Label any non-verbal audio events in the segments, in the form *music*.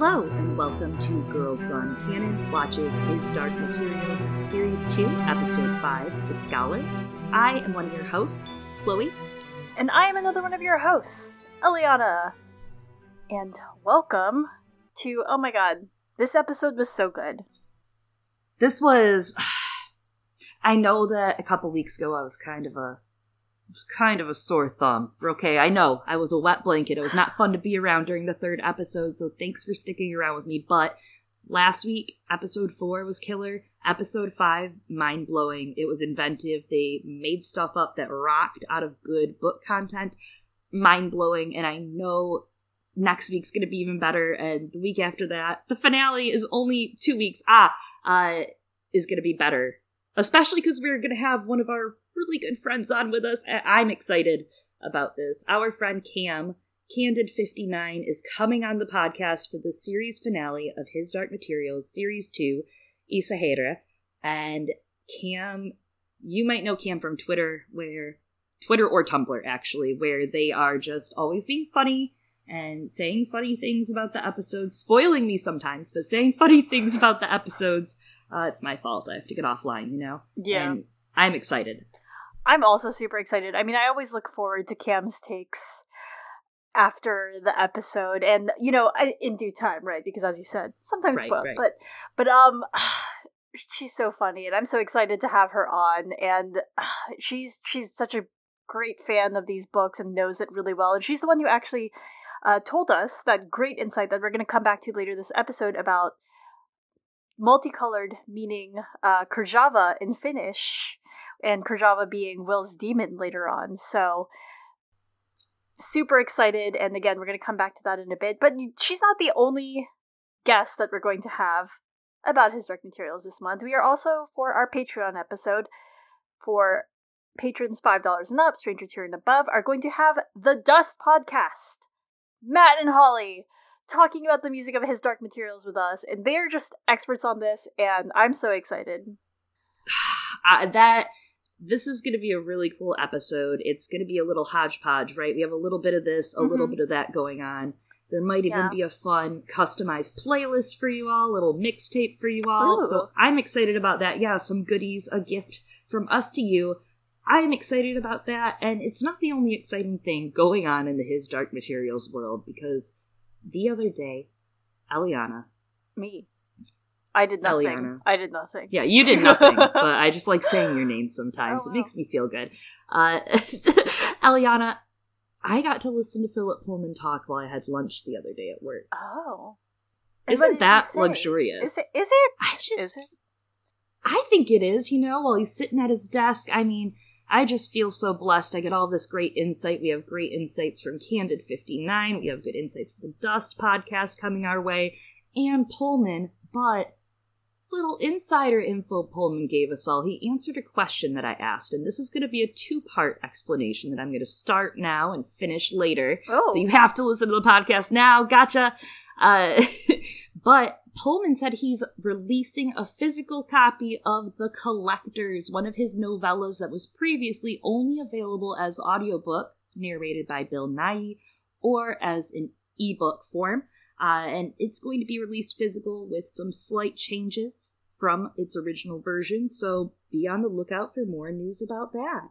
Hello, and welcome to Girls Gone Canon watches His Dark Materials Series 2, Episode 5, The Scholar. I am one of your hosts, Chloe. And I am another one of your hosts, Eliana. And welcome to, oh my god, this episode was so good. This was. *sighs* I know that a couple weeks ago I was kind of a was kind of a sore thumb. Okay, I know. I was a wet blanket. It was not fun to be around during the third episode, so thanks for sticking around with me. But last week, episode four was killer. Episode five, mind blowing. It was inventive. They made stuff up that rocked out of good book content. Mind blowing. And I know next week's going to be even better. And the week after that, the finale is only two weeks. Ah, uh, is going to be better. Especially because we're going to have one of our really good friends on with us. I'm excited about this. Our friend Cam, Candid59, is coming on the podcast for the series finale of His Dark Materials, Series 2, Æsahættr. And Cam, you might know Cam from Twitter, where Twitter or Tumblr actually, where they are just always being funny and saying funny things about the episodes, spoiling me sometimes, but saying funny things about the episodes. Uh, it's my fault. I have to get offline, you know? Yeah. And I'm excited. I'm also super excited. I mean, I always look forward to Cam's takes after the episode and you know in due time right because as you said sometimes Right, spoiled right. but but um *sighs* she's so funny and i'm so excited to have her on and *sighs* she's she's such a great fan of these books and knows it really well and she's the one who actually uh, told us that great insight that we're going to come back to later this episode about multicolored meaning uh, Kirjava in Finnish, and Kirjava being Will's demon later on. So super excited, and again, we're going to come back to that in a bit. But she's not the only guest that we're going to have about his dark materials this month. We are also for our Patreon episode for patrons five dollars and up, stranger tier and above, are going to have the Dust podcast. Matt and Holly talking about the music of his dark materials with us, and they're just experts on this, and I'm so excited. *sighs* uh, that this is going to be a really cool episode. It's going to be a little hodgepodge, right? We have a little bit of this, a little Mhm. bit of that going on. There might even Yeah. be a fun customized playlist for you all, a little mixtape for you all. Ooh. So I'm excited about that. Yeah, some goodies, a gift from us to you. I'm excited about that, and it's not the only exciting thing going on in the His Dark Materials world because the other day, Eliana, Me. I did nothing. Eliana. I did nothing. yeah, you did nothing, *laughs* but I just like saying your name sometimes. Oh, It makes me feel good. Uh, *laughs* Eliana, I got to listen to Philip Pullman talk while I had lunch the other day at work. Oh. And Isn't that luxurious? Is it? Is it? I just, Is it? I think it is, you know, while he's sitting at his desk. I mean, I just feel so blessed. I get all this great insight. We have great insights from Candid59. We have good insights from the Dust podcast coming our way and Pullman. But little insider info Pullman gave us all. He answered a question that I asked, and this is going to be a two part explanation that I'm going to start now and finish later. Oh. So you have to listen to the podcast now. Gotcha. Uh, *laughs* but Pullman said he's releasing a physical copy of The Collectors, one of his novellas that was previously only available as audiobook, narrated by Bill Nighy, or as an ebook form. Uh, and it's going to be released physical with some slight changes from its original version, so be on the lookout for more news about that.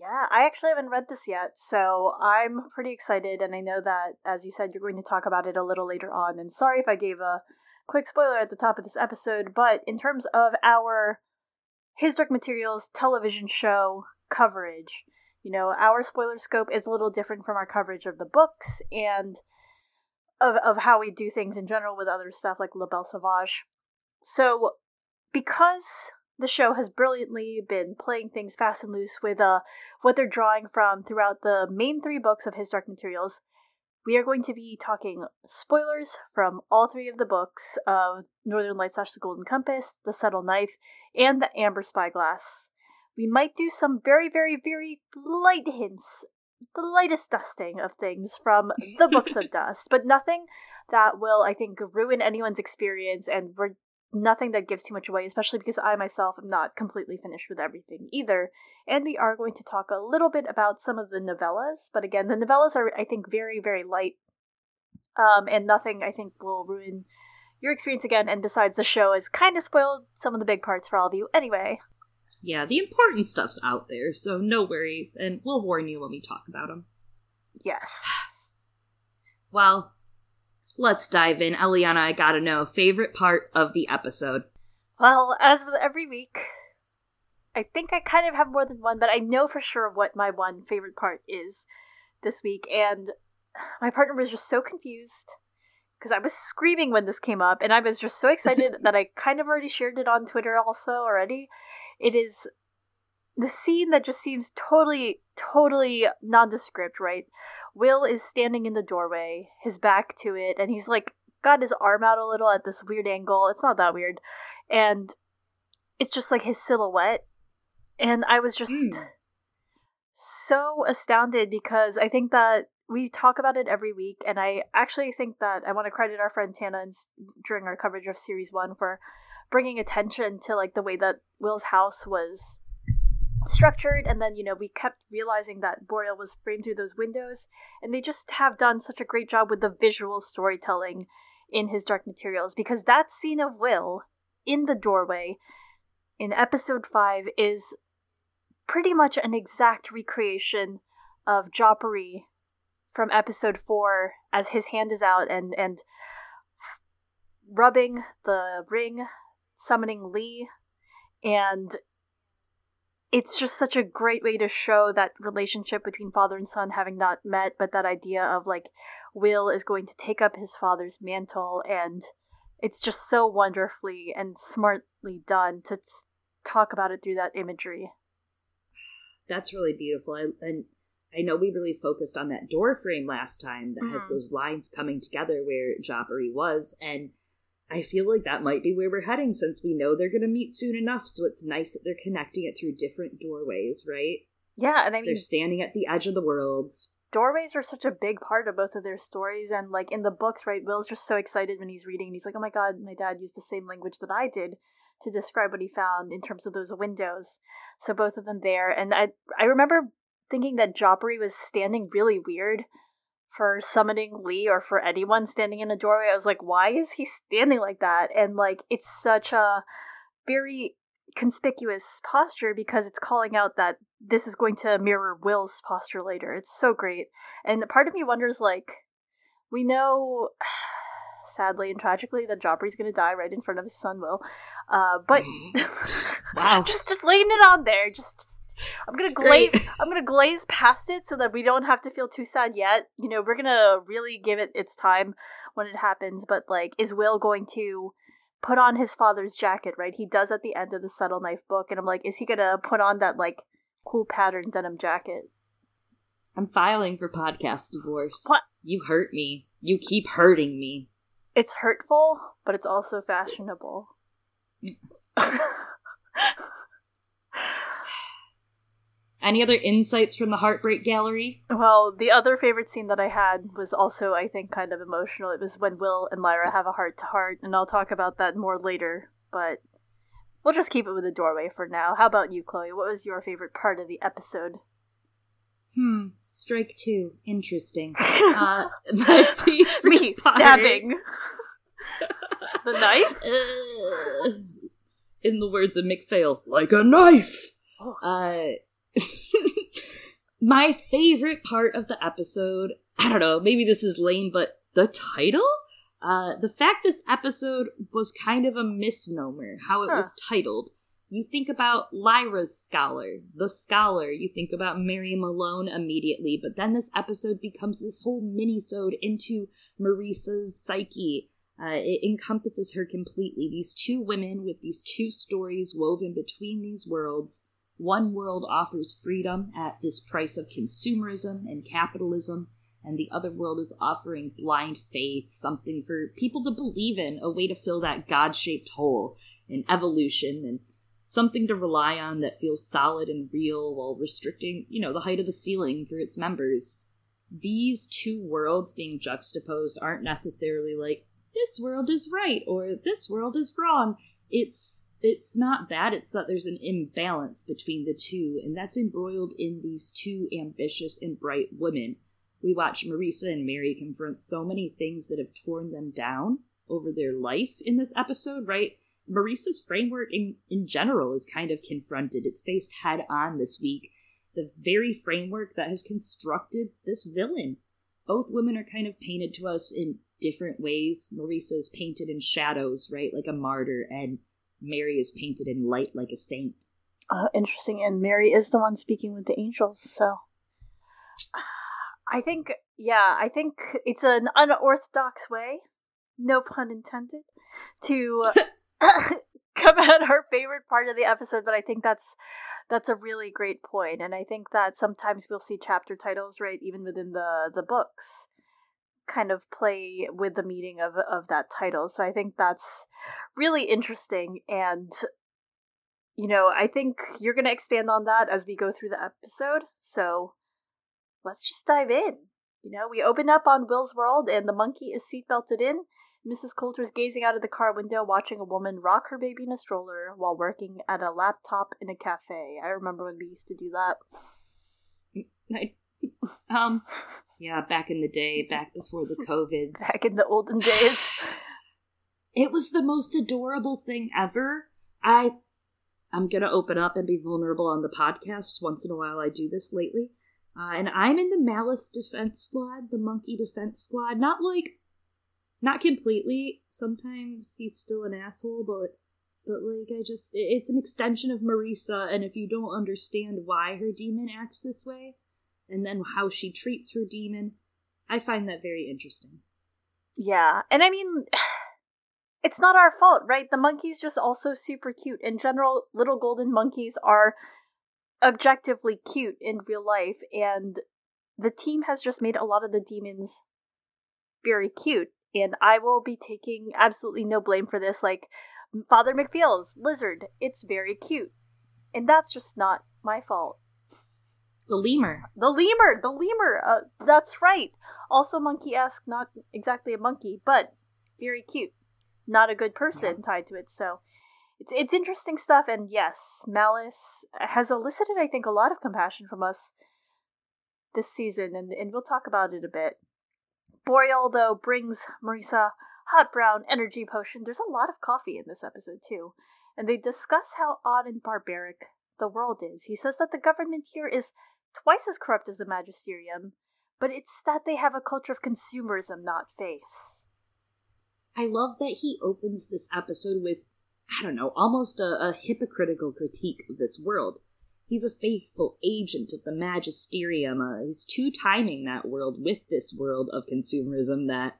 Yeah, I actually haven't read this yet, so I'm pretty excited, and I know that, as you said, you're going to talk about it a little later on. And sorry if I gave a quick spoiler at the top of this episode, but in terms of our His Dark Materials television show coverage, you know, our spoiler scope is a little different from our coverage of the books and of, of how we do things in general with other stuff like La Belle Sauvage. So, because the show has brilliantly been playing things fast and loose with uh, what they're drawing from throughout the main three books of His Dark Materials, we are going to be talking spoilers from all three of the books of Northern Lights slash The Golden Compass, The Subtle Knife, and The Amber Spyglass. We might do some very, very, very light hints, the lightest dusting of things from the books of *laughs* dust, but nothing that will, I think, ruin anyone's experience and re- nothing that gives too much away, especially because I myself am not completely finished with everything either. And we are going to talk a little bit about some of the novellas, but again, the novellas are, I think, very, very light Um, and nothing I think will ruin your experience again. And besides, the show has kind of spoiled some of the big parts for all of you anyway. Yeah, the important stuff's out there, so no worries, and we'll warn you when we talk about them. Yes. Well, let's dive in. Eliana, I gotta know, favorite part of the episode? Well, as with every week, I think I kind of have more than one, but I know for sure what my one favorite part is this week, and my partner was just so confused because I was screaming when this came up, and I was just so excited *laughs* that I kind of already shared it on Twitter also already. It is the scene that just seems totally, totally nondescript, right? Will is standing in the doorway, his back to it, and he's like got his arm out a little at this weird angle. It's not that weird. And it's just like his silhouette. And I was just mm. so astounded because I think that we talk about it every week, and I actually think that I want to credit our friend Tana during our coverage of series one for bringing attention to like the way that Will's house was structured and then you know we kept realizing that boreal was framed through those windows and they just have done such a great job with the visual storytelling in his dark materials because that scene of will in the doorway in episode 5 is pretty much an exact recreation of Jopari from episode 4 as his hand is out and and rubbing the ring summoning Lee and it's just such a great way to show that relationship between father and son having not met but that idea of like will is going to take up his father's mantle and it's just so wonderfully and smartly done to talk about it through that imagery that's really beautiful I, and i know we really focused on that door frame last time that mm. has those lines coming together where jopari was and I feel like that might be where we're heading since we know they're going to meet soon enough. So it's nice that they're connecting it through different doorways, right? Yeah, and I mean, they're standing at the edge of the worlds. Doorways are such a big part of both of their stories, and like in the books, right? Will's just so excited when he's reading, and he's like, "Oh my god, my dad used the same language that I did to describe what he found in terms of those windows." So both of them there, and I I remember thinking that Jopari was standing really weird for summoning Lee or for anyone standing in a doorway. I was like, why is he standing like that? And like, it's such a very conspicuous posture because it's calling out that this is going to mirror Will's posture later. It's so great. And part of me wonders, like, we know, *sighs* sadly and tragically, that going to die right in front of his son Will. Uh, but *laughs* wow, just just laying it on there, just, just I'm gonna glaze. Great. I'm gonna glaze past it so that we don't have to feel too sad yet. You know, we're gonna really give it its time when it happens. But like, is Will going to put on his father's jacket? Right, he does at the end of the subtle knife book, and I'm like, is he gonna put on that like cool pattern denim jacket? I'm filing for podcast divorce. What? You hurt me. You keep hurting me. It's hurtful, but it's also fashionable. Mm. *laughs* Any other insights from the Heartbreak Gallery? Well, the other favorite scene that I had was also, I think, kind of emotional. It was when Will and Lyra have a heart to heart, and I'll talk about that more later, but we'll just keep it with the doorway for now. How about you, Chloe? What was your favorite part of the episode? Hmm, strike two. Interesting. *laughs* uh, my favorite Me stabbing *laughs* the knife? Uh, in the words of MacPhail, like a knife! Oh. Uh, *laughs* my favorite part of the episode, I don't know, maybe this is lame, but the title? Uh, the fact this episode was kind of a misnomer, how it huh. was titled. You think about Lyra's scholar, the scholar. You think about Mary Malone immediately, but then this episode becomes this whole mini-sode into Marisa's psyche. Uh, it encompasses her completely. These two women with these two stories woven between these worlds one world offers freedom at this price of consumerism and capitalism, and the other world is offering blind faith, something for people to believe in, a way to fill that God shaped hole in evolution, and something to rely on that feels solid and real while restricting, you know, the height of the ceiling for its members. These two worlds being juxtaposed aren't necessarily like, this world is right or this world is wrong it's it's not that it's that there's an imbalance between the two and that's embroiled in these two ambitious and bright women We watch Marisa and Mary confront so many things that have torn them down over their life in this episode, right? Marisa's framework in, in general is kind of confronted. It's faced head on this week. The very framework that has constructed this villain. Both women are kind of painted to us in different ways. Marisa is painted in shadows, right, like a martyr, and Mary is painted in light like a saint. Uh, interesting. And Mary is the one speaking with the angels, so. I think, yeah, I think it's an unorthodox way, no pun intended, to *laughs* *coughs* come at our favorite part of the episode, but I think that's that's a really great point, and I think that sometimes we'll see chapter titles, right, even within the the books, kind of play with the meaning of of that title. So I think that's really interesting and you know, I think you're going to expand on that as we go through the episode. So let's just dive in. You know, we open up on Will's world and the monkey is seatbelted in. Mrs. Coulter is gazing out of the car window watching a woman rock her baby in a stroller while working at a laptop in a cafe. I remember when we used to do that. Um, *laughs* yeah, back in the day, back before the COVID. Back in the olden days. *laughs* it was the most adorable thing ever. I I'm gonna open up and be vulnerable on the podcast once in a while. I do this lately, uh, and I'm in the Malice Defense Squad, the Monkey Defense Squad. Not like, not completely. Sometimes he's still an asshole, but but like I just it's an extension of Marisa, and if you don't understand why her demon acts this way, and then how she treats her demon, I find that very interesting. Yeah, and I mean *sighs* it's not our fault, right? The monkey's just also super cute. In general, little golden monkeys are objectively cute in real life, and the team has just made a lot of the demons very cute. And I will be taking absolutely no blame for this. Like, Father MacPhail's lizard, it's very cute. And that's just not my fault. The lemur. The lemur! The lemur! Uh, that's right. Also monkey esque, not exactly a monkey, but very cute not a good person yeah. tied to it. So it's it's interesting stuff. And yes, Malice has elicited, I think, a lot of compassion from us this season, and and we'll talk about it a bit. Boreal though brings Marisa hot brown energy potion. There's a lot of coffee in this episode too, and they discuss how odd and barbaric the world is. He says that the government here is twice as corrupt as the magisterium, but it's that they have a culture of consumerism, not faith. I love that he opens this episode with, I don't know, almost a, a hypocritical critique of this world. He's a faithful agent of the magisterium. Uh, he's two timing that world with this world of consumerism that,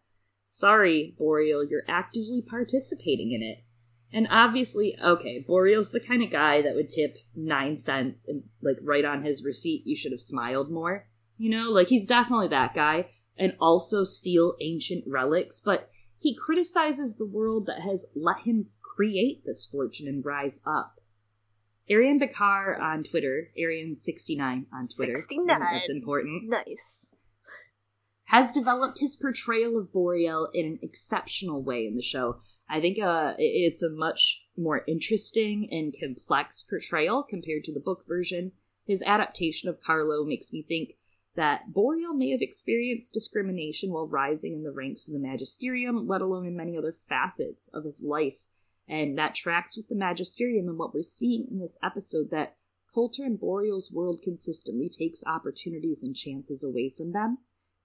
sorry, Boreal, you're actively participating in it. And obviously, okay, Boreal's the kind of guy that would tip nine cents and, like, right on his receipt, you should have smiled more. You know, like, he's definitely that guy. And also steal ancient relics, but he criticizes the world that has let him create this fortune and rise up. Ariyon Bakare on Twitter, Ariane69 on Twitter. 69. That's important. Nice. Has developed his portrayal of Boreal in an exceptional way in the show. I think uh, it's a much more interesting and complex portrayal compared to the book version. His adaptation of Carlo makes me think that Boreal may have experienced discrimination while rising in the ranks of the magisterium, let alone in many other facets of his life. And that tracks with the magisterium and what we're seeing in this episode that Coulter and Boreal's world consistently takes opportunities and chances away from them.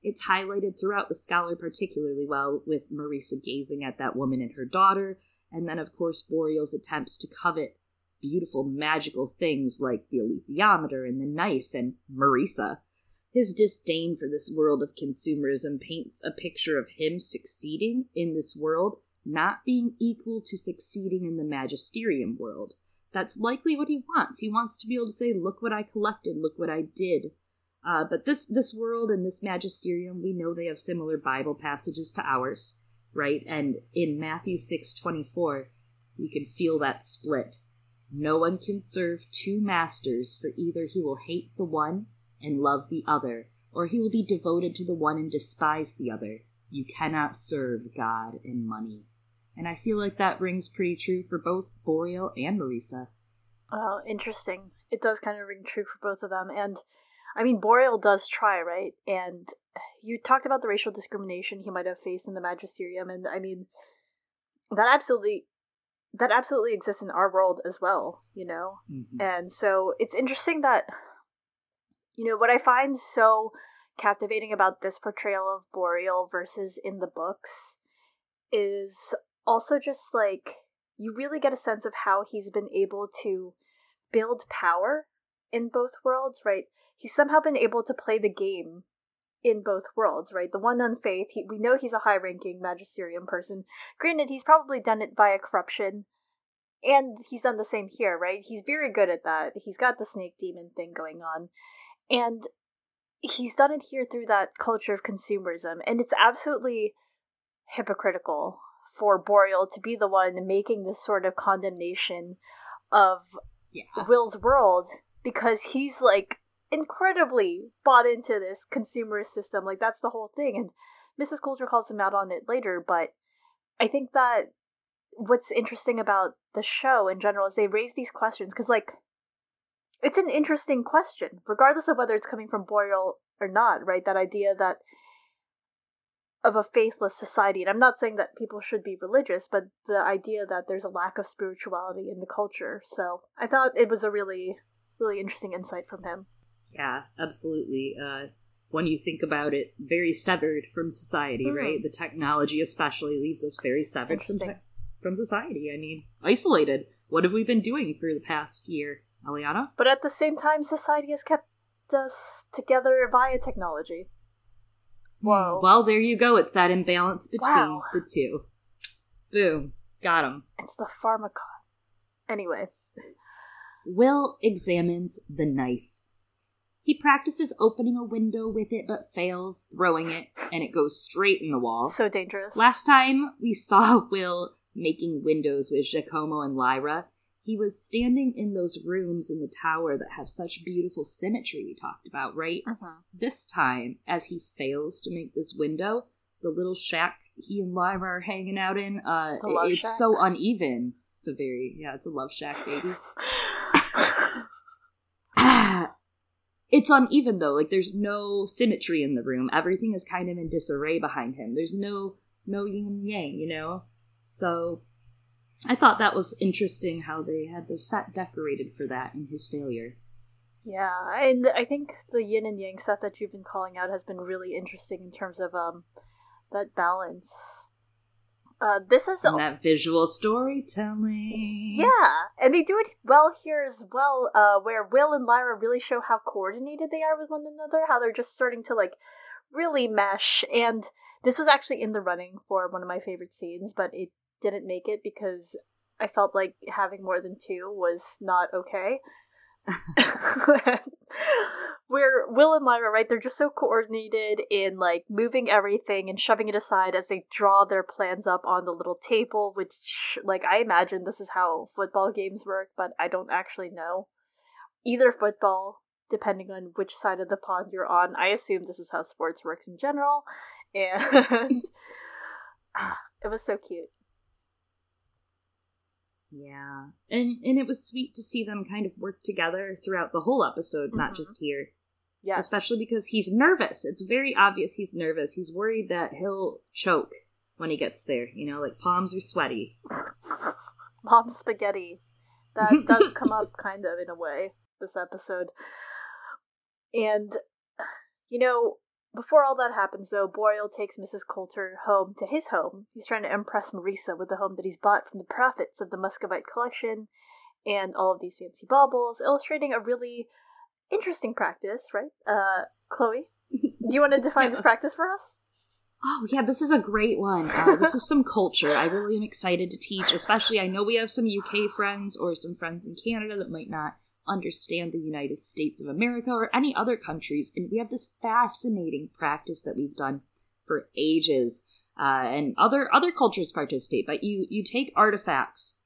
It's highlighted throughout the scholar particularly well, with Marisa gazing at that woman and her daughter, and then, of course, Boreal's attempts to covet beautiful magical things like the alethiometer and the knife and Marisa. His disdain for this world of consumerism paints a picture of him succeeding in this world not being equal to succeeding in the magisterium world. That's likely what he wants. He wants to be able to say, "Look what I collected. Look what I did." Uh, but this this world and this magisterium, we know they have similar Bible passages to ours, right? And in Matthew six twenty four, you can feel that split. No one can serve two masters, for either he will hate the one and love the other, or he will be devoted to the one and despise the other. You cannot serve God and money. And I feel like that rings pretty true for both Boreal and Marisa. Oh, interesting. It does kind of ring true for both of them. And I mean, Boreal does try, right? And you talked about the racial discrimination he might have faced in the Magisterium, and I mean, that absolutely that absolutely exists in our world as well, you know? Mm-hmm. And so it's interesting that, you know, what I find so captivating about this portrayal of Boreal versus in the books is also just like you really get a sense of how he's been able to build power in both worlds, right? He's somehow been able to play the game in both worlds, right? The one on Faith, he, we know he's a high ranking magisterium person. Granted, he's probably done it via corruption, and he's done the same here, right? He's very good at that. He's got the snake demon thing going on. And he's done it here through that culture of consumerism, and it's absolutely hypocritical for Boreal to be the one making this sort of condemnation of yeah. Will's world because he's like incredibly bought into this consumerist system. Like that's the whole thing. And Mrs. Coulter calls him out on it later, but I think that what's interesting about the show in general is they raise these questions because like it's an interesting question, regardless of whether it's coming from Boreal or not, right? That idea that of a faithless society. And I'm not saying that people should be religious, but the idea that there's a lack of spirituality in the culture. So I thought it was a really, really interesting insight from him. Yeah, absolutely. Uh, when you think about it, very severed from society, mm-hmm. right? The technology, especially, leaves us very severed from, te- from society. I mean, isolated. What have we been doing for the past year, Eliana? But at the same time, society has kept us together via technology. Whoa. Well, there you go. It's that imbalance between wow. the two. Boom. Got him. It's the pharmakon. Anyway. Will examines the knife. He practices opening a window with it but fails, throwing it, and it goes straight in the wall. So dangerous. Last time we saw *laughs* Will making windows with Giacomo and Lyra, he was standing in those rooms in the tower that have such beautiful symmetry we talked about, right? Uh-huh. This time, as he fails to make this window, the little shack he and Lyra are hanging out in, uh, it's shack. so uneven. It's a very yeah, it's a love shack, baby. *laughs* it's uneven though. Like there's no symmetry in the room. Everything is kind of in disarray behind him. There's no no yin and yang, you know. So I thought that was interesting how they had the set decorated for that in his failure. Yeah, and I think the yin and yang stuff that you've been calling out has been really interesting in terms of um that balance. Uh, this is and that visual storytelling. Yeah, and they do it well here as well. Uh, where Will and Lyra really show how coordinated they are with one another, how they're just starting to like really mesh. And this was actually in the running for one of my favorite scenes, but it didn't make it because I felt like having more than two was not okay. *laughs* Where Will and Lyra, right, they're just so coordinated in like moving everything and shoving it aside as they draw their plans up on the little table, which, like, I imagine this is how football games work, but I don't actually know. Either football, depending on which side of the pond you're on, I assume this is how sports works in general, and *laughs* it was so cute. Yeah. And and it was sweet to see them kind of work together throughout the whole episode, mm-hmm. not just here. Yeah. Especially because he's nervous. It's very obvious he's nervous. He's worried that he'll choke when he gets there. You know, like palms are sweaty. *laughs* Mom spaghetti. That *laughs* does come up kind of in a way this episode. And you know, before all that happens, though, Boreal takes Mrs. Coulter home to his home. He's trying to impress Marisa with the home that he's bought from the profits of the Muscovite collection and all of these fancy baubles, illustrating a really interesting practice, right? Uh, Chloe, do you want to define this practice for us? Oh, yeah, this is a great one. Uh, this is some culture I really am excited to teach, especially I know we have some UK friends or some friends in Canada that might not understand the United States of America or any other countries. And we have this fascinating practice that we've done for ages. Uh, and other other cultures participate, but you you take artifacts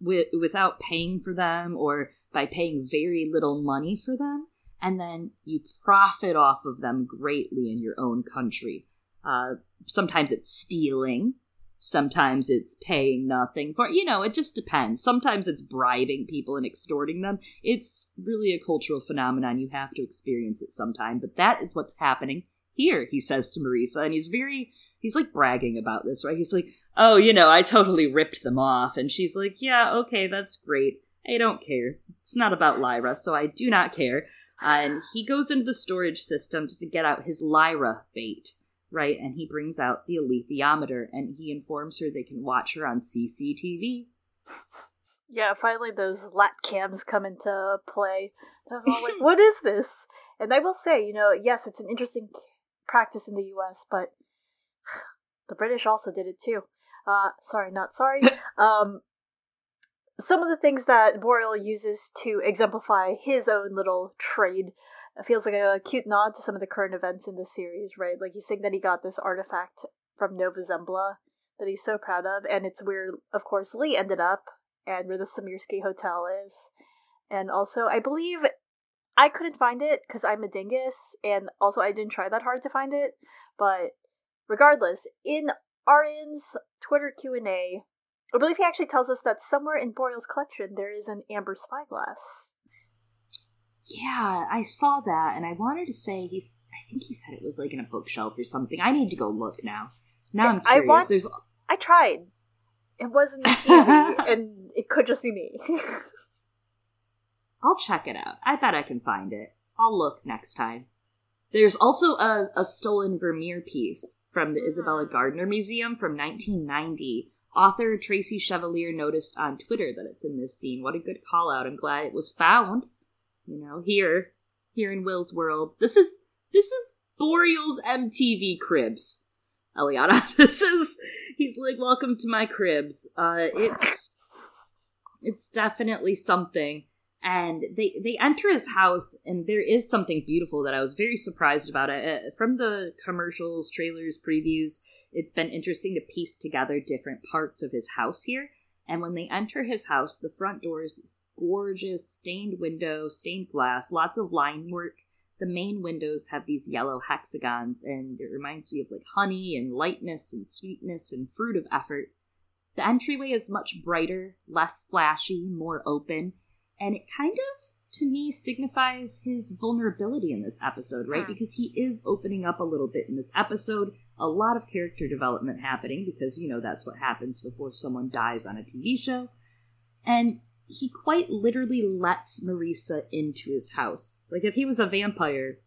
with, without paying for them or by paying very little money for them, and then you profit off of them greatly in your own country. Uh, sometimes it's stealing, Sometimes it's paying nothing for, you know, it just depends. Sometimes it's bribing people and extorting them. It's really a cultural phenomenon. You have to experience it sometime. But that is what's happening here, he says to Marisa. And he's very, he's like bragging about this, right? He's like, oh, you know, I totally ripped them off. And she's like, yeah, okay, that's great. I don't care. It's not about Lyra, so I do not care. and he goes into the storage system to get out his Lyra bait right? And he brings out the alethiometer and he informs her they can watch her on CCTV. *laughs* Yeah, finally those lat cams come into play. I was all like, *laughs* what is this? And I will say, you know, yes, it's an interesting practice in the US, but *sighs* the British also did it too. Uh, sorry, not sorry. *laughs* um, some of the things that Boreal uses to exemplify his own little trade it feels like a cute nod to some of the current events in the series, right? Like he's saying that he got this artifact from Nova Zembla that he's so proud of, and it's where, of course, Lee ended up, and where the Samirsky Hotel is. And also, I believe I couldn't find it because I'm a dingus, and also I didn't try that hard to find it. But regardless, in Ariyon's Twitter Q and A, I believe he actually tells us that somewhere in Boreal's collection there is an amber spyglass. Yeah, I saw that, and I wanted to say he's. I think he said it was like in a bookshelf or something. I need to go look now. Now I'm curious. I want, There's. I tried. It wasn't *laughs* easy, and it could just be me. *laughs* I'll check it out. I bet I can find it. I'll look next time. There's also a, a stolen Vermeer piece from the Isabella mm-hmm. Gardner Museum from 1990. Author Tracy Chevalier noticed on Twitter that it's in this scene. What a good call out. I'm glad it was found you know, here, here in Will's world. This is this is Boreal's MTV cribs. Eliana, *laughs* this is he's like, welcome to my cribs. Uh it's it's definitely something. And they they enter his house, and there is something beautiful that I was very surprised about. Uh, from the commercials, trailers, previews. It's been interesting to piece together different parts of his house here and when they enter his house, the front door is this gorgeous stained window, stained glass, lots of line work. The main windows have these yellow hexagons, and it reminds me of like honey and lightness and sweetness and fruit of effort. The entryway is much brighter, less flashy, more open, and it kind of, to me, signifies his vulnerability in this episode, right? Hmm. Because he is opening up a little bit in this episode a lot of character development happening because, you know, that's what happens before someone dies on a TV show. And he quite literally lets Marisa into his house. Like, if he was a vampire,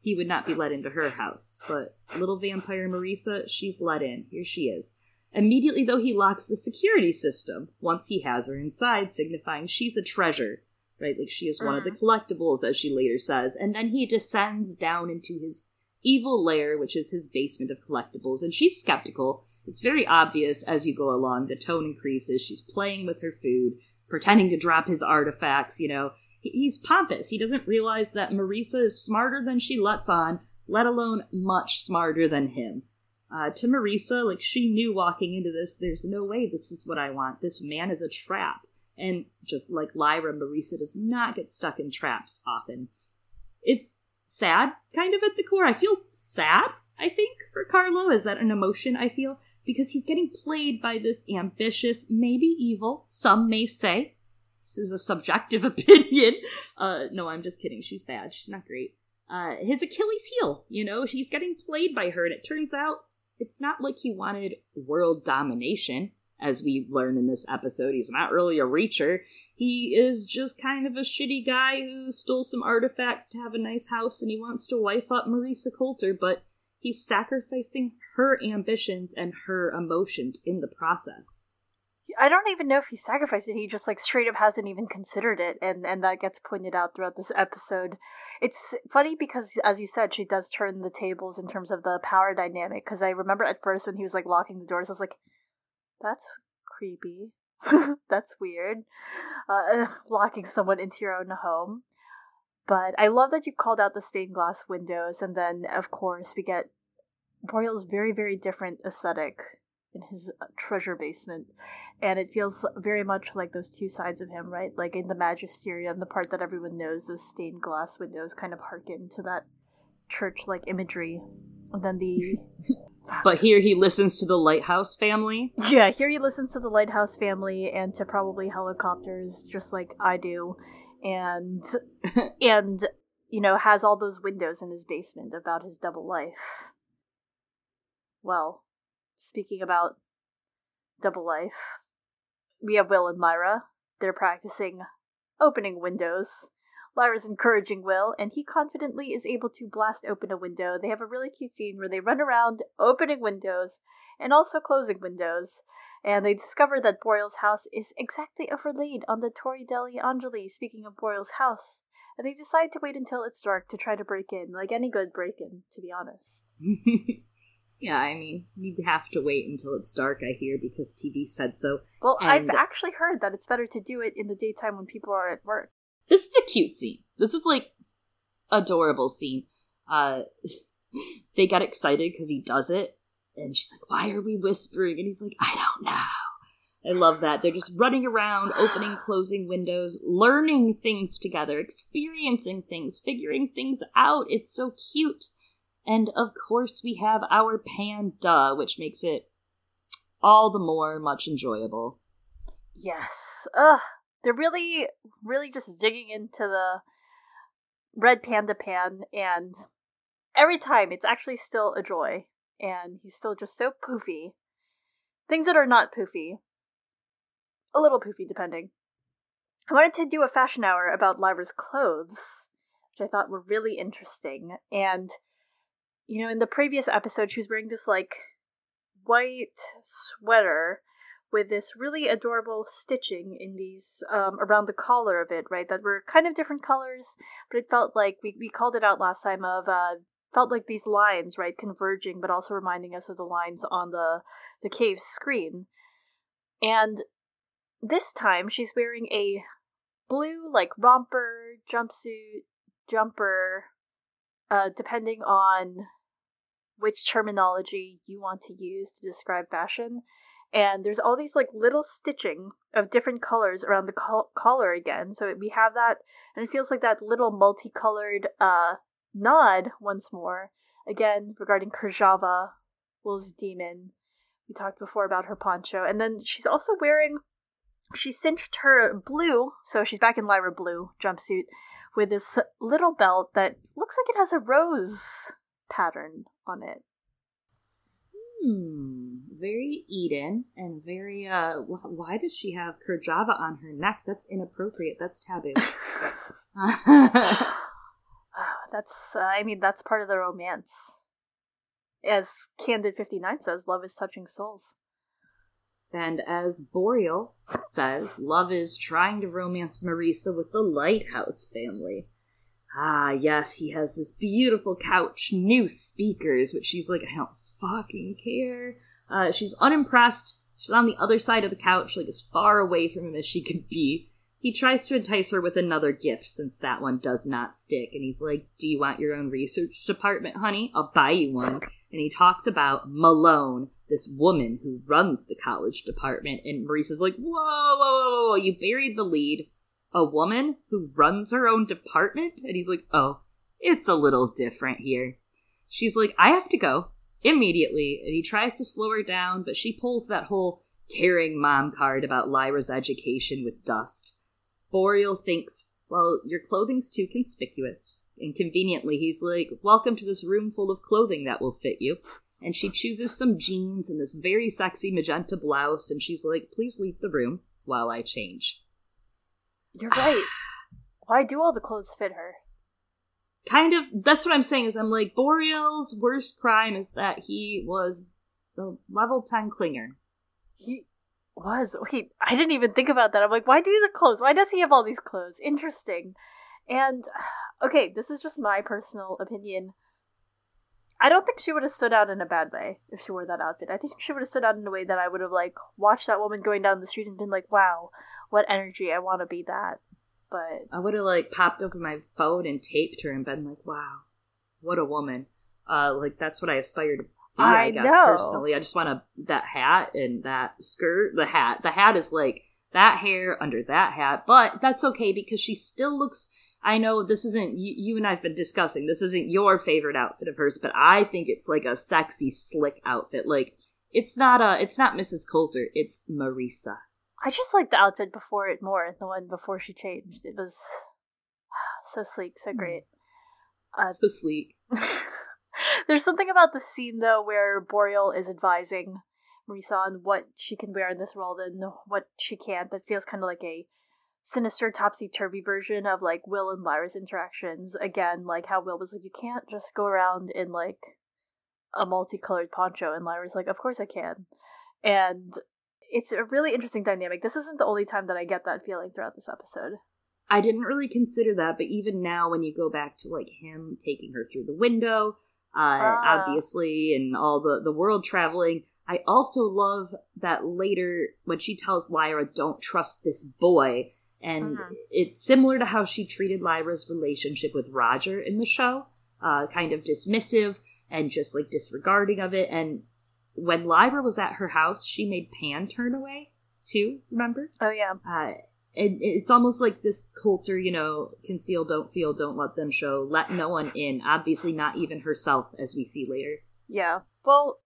he would not be let into her house. But little vampire Marisa, she's let in. Here she is. Immediately, though, he locks the security system once he has her inside, signifying she's a treasure, right? Like she is one mm. of the mm. collectibles, as she later says. And then he descends down into his evil lair, which is his basement of collectibles, and she's skeptical. It's very obvious as you go along. The tone increases. She's playing with her food, pretending to drop his artifacts, you know. He's pompous. He doesn't realize that Marisa is smarter than she lets on, let alone much smarter than him. Uh, to Marisa, like, she knew walking into this, there's no way this is what I want. This man is a trap. And just like Lyra, Marisa does not get stuck in traps often. It's sad, kind of at the core. I feel sad, I think, for Carlo. Is that an emotion I feel? Because he's getting played by this ambitious, maybe evil, some may say. This is a subjective *laughs* opinion. Uh, no, I'm just kidding. She's bad. She's not great. Uh, his Achilles heel, you know, he's getting played by her, and it turns out it's not like he wanted world domination, as we learn in this episode. He's not really a reacher. He is just kind of a shitty guy who stole some artifacts to have a nice house and he wants to wife up Marisa Coulter, but he's sacrificing her ambitions and her emotions in the process. I don't even know if he sacrificed it. He just like straight up hasn't even considered it, and and that gets pointed out throughout this episode. It's funny because, as you said, she does turn the tables in terms of the power dynamic. Because I remember at first when he was like locking the doors, I was like, "That's creepy." *laughs* That's weird. Uh, locking someone into your own home. But I love that you called out the stained glass windows, and then, of course, we get Boreal's very, very different aesthetic in his uh, treasure basement. And it feels very much like those two sides of him, right? Like in the Magisterium, the part that everyone knows, those stained glass windows kind of harken to that church like imagery. And then the *laughs* But here he listens to the Lighthouse family. Yeah, here he listens to the Lighthouse family and to probably helicopters, just like I do, and *laughs* and you know has all those windows in his basement about his double life. Well, speaking about double life, we have Will and Lyra. They're practicing opening windows. Lyra's encouraging Will, and he confidently is able to blast open a window. They have a really cute scene where they run around opening windows and also closing windows. And they discover that Boreal's house is exactly overlaid on the Torre degli Angeli, speaking of Boreal's house. And they decide to wait until it's dark to try to break in, like any good break in, to be honest. *laughs* yeah, I mean, you have to wait until it's dark, I hear, because TV said so. Well, and I've actually heard that it's better to do it in the daytime when people are at work. This is a cute scene. This is like adorable scene. Uh, *laughs* they get excited because he does it, and she's like, "Why are we whispering?" And he's like, "I don't know." I love that. They're just running around, opening, closing windows, learning things together, experiencing things, figuring things out. It's so cute. And of course, we have our panda, which makes it all the more much enjoyable. Yes. Ugh. They're really, really just digging into the red panda pan, and every time it's actually still a joy. And he's still just so poofy. Things that are not poofy. A little poofy, depending. I wanted to do a fashion hour about Lyra's clothes, which I thought were really interesting. And, you know, in the previous episode, she was wearing this, like, white sweater with this really adorable stitching in these um, around the collar of it, right? That were kind of different colors, but it felt like we, we called it out last time of uh, felt like these lines, right, converging, but also reminding us of the lines on the the cave screen. And this time she's wearing a blue like romper jumpsuit jumper, uh, depending on which terminology you want to use to describe fashion and there's all these like little stitching of different colors around the col- collar again. So we have that and it feels like that little multicolored uh nod once more. Again regarding Kirjava, Will's demon. We talked before about her poncho. And then she's also wearing she cinched her blue so she's back in lyra blue jumpsuit with this little belt that looks like it has a rose pattern on it. Hmm, very Eden and very. uh Why does she have Kirjava on her neck? That's inappropriate. That's taboo. *laughs* *laughs* that's. Uh, I mean, that's part of the romance. As Candid Fifty Nine says, love is touching souls. And as Boreal says, love is trying to romance Marisa with the Lighthouse family. Ah, yes, he has this beautiful couch, new speakers, which she's like, I don't fucking care. Uh, she's unimpressed. She's on the other side of the couch, like as far away from him as she could be. He tries to entice her with another gift since that one does not stick. And he's like, Do you want your own research department, honey? I'll buy you one. And he talks about Malone, this woman who runs the college department. And Marisa's like, Whoa, whoa, whoa, whoa, you buried the lead. A woman who runs her own department? And he's like, Oh, it's a little different here. She's like, I have to go immediately, and he tries to slow her down, but she pulls that whole caring mom card about Lyra's education with dust. Boreal thinks, well, your clothing's too conspicuous. And conveniently, he's like, welcome to this room full of clothing that will fit you. And she chooses some jeans and this very sexy magenta blouse, and she's like, please leave the room while I change. You're right. *sighs* Why do all the clothes fit her? Kind of that's what I'm saying is I'm like Boreal's worst crime is that he was the level 10 clinger. He was. Wait, I didn't even think about that. I'm like, why do the clothes? Why does he have all these clothes? Interesting. And *sighs* okay, this is just my personal opinion. I don't think she would have stood out in a bad way if she wore that outfit. I think she would have stood out in a way that I would have like watched that woman going down the street and been like, "Wow, what energy! I want to be that." But I would have like popped open my phone and taped her and been like, "Wow, what a woman!" Uh, like that's what I aspire to be. I, I guess know. personally, I just want a that hat and that skirt. The hat, the hat is like that hair under that hat, but that's okay because she still looks I know this isn't you, you and I've been discussing. This isn't your favorite outfit of hers, but I think it's like a sexy, slick outfit. Like it's not a, it's not Mrs. Coulter. It's Marisa. I just like the outfit before it more. The one before she changed. It was *sighs* so sleek, so great. Uh, so sleek. *laughs* There's something about the scene though where Boreal is advising Marisa on what she can wear in this world and what she can't. That feels kind of like a sinister topsy turvy version of like Will and Lyra's interactions. Again, like how Will was like, "You can't just go around in like a multicolored poncho," and Lyra's like, "Of course I can," and it's a really interesting dynamic. This isn't the only time that I get that feeling throughout this episode. I didn't really consider that, but even now, when you go back to like him taking her through the window, uh, ah. obviously, and all the the world traveling, I also love that later when she tells Lyra, "Don't trust this boy," and mm-hmm. it's similar to how she treated Lyra's relationship with Roger in the show, uh, kind of dismissive and just like disregarding of it. And when Lyra was at her house, she made Pan turn away too. Remember? Oh yeah. Uh, and it's almost like this Coulter, you know, conceal, don't feel, don't let them show, let no one in. Obviously, not even herself, as we see later. Yeah. Well,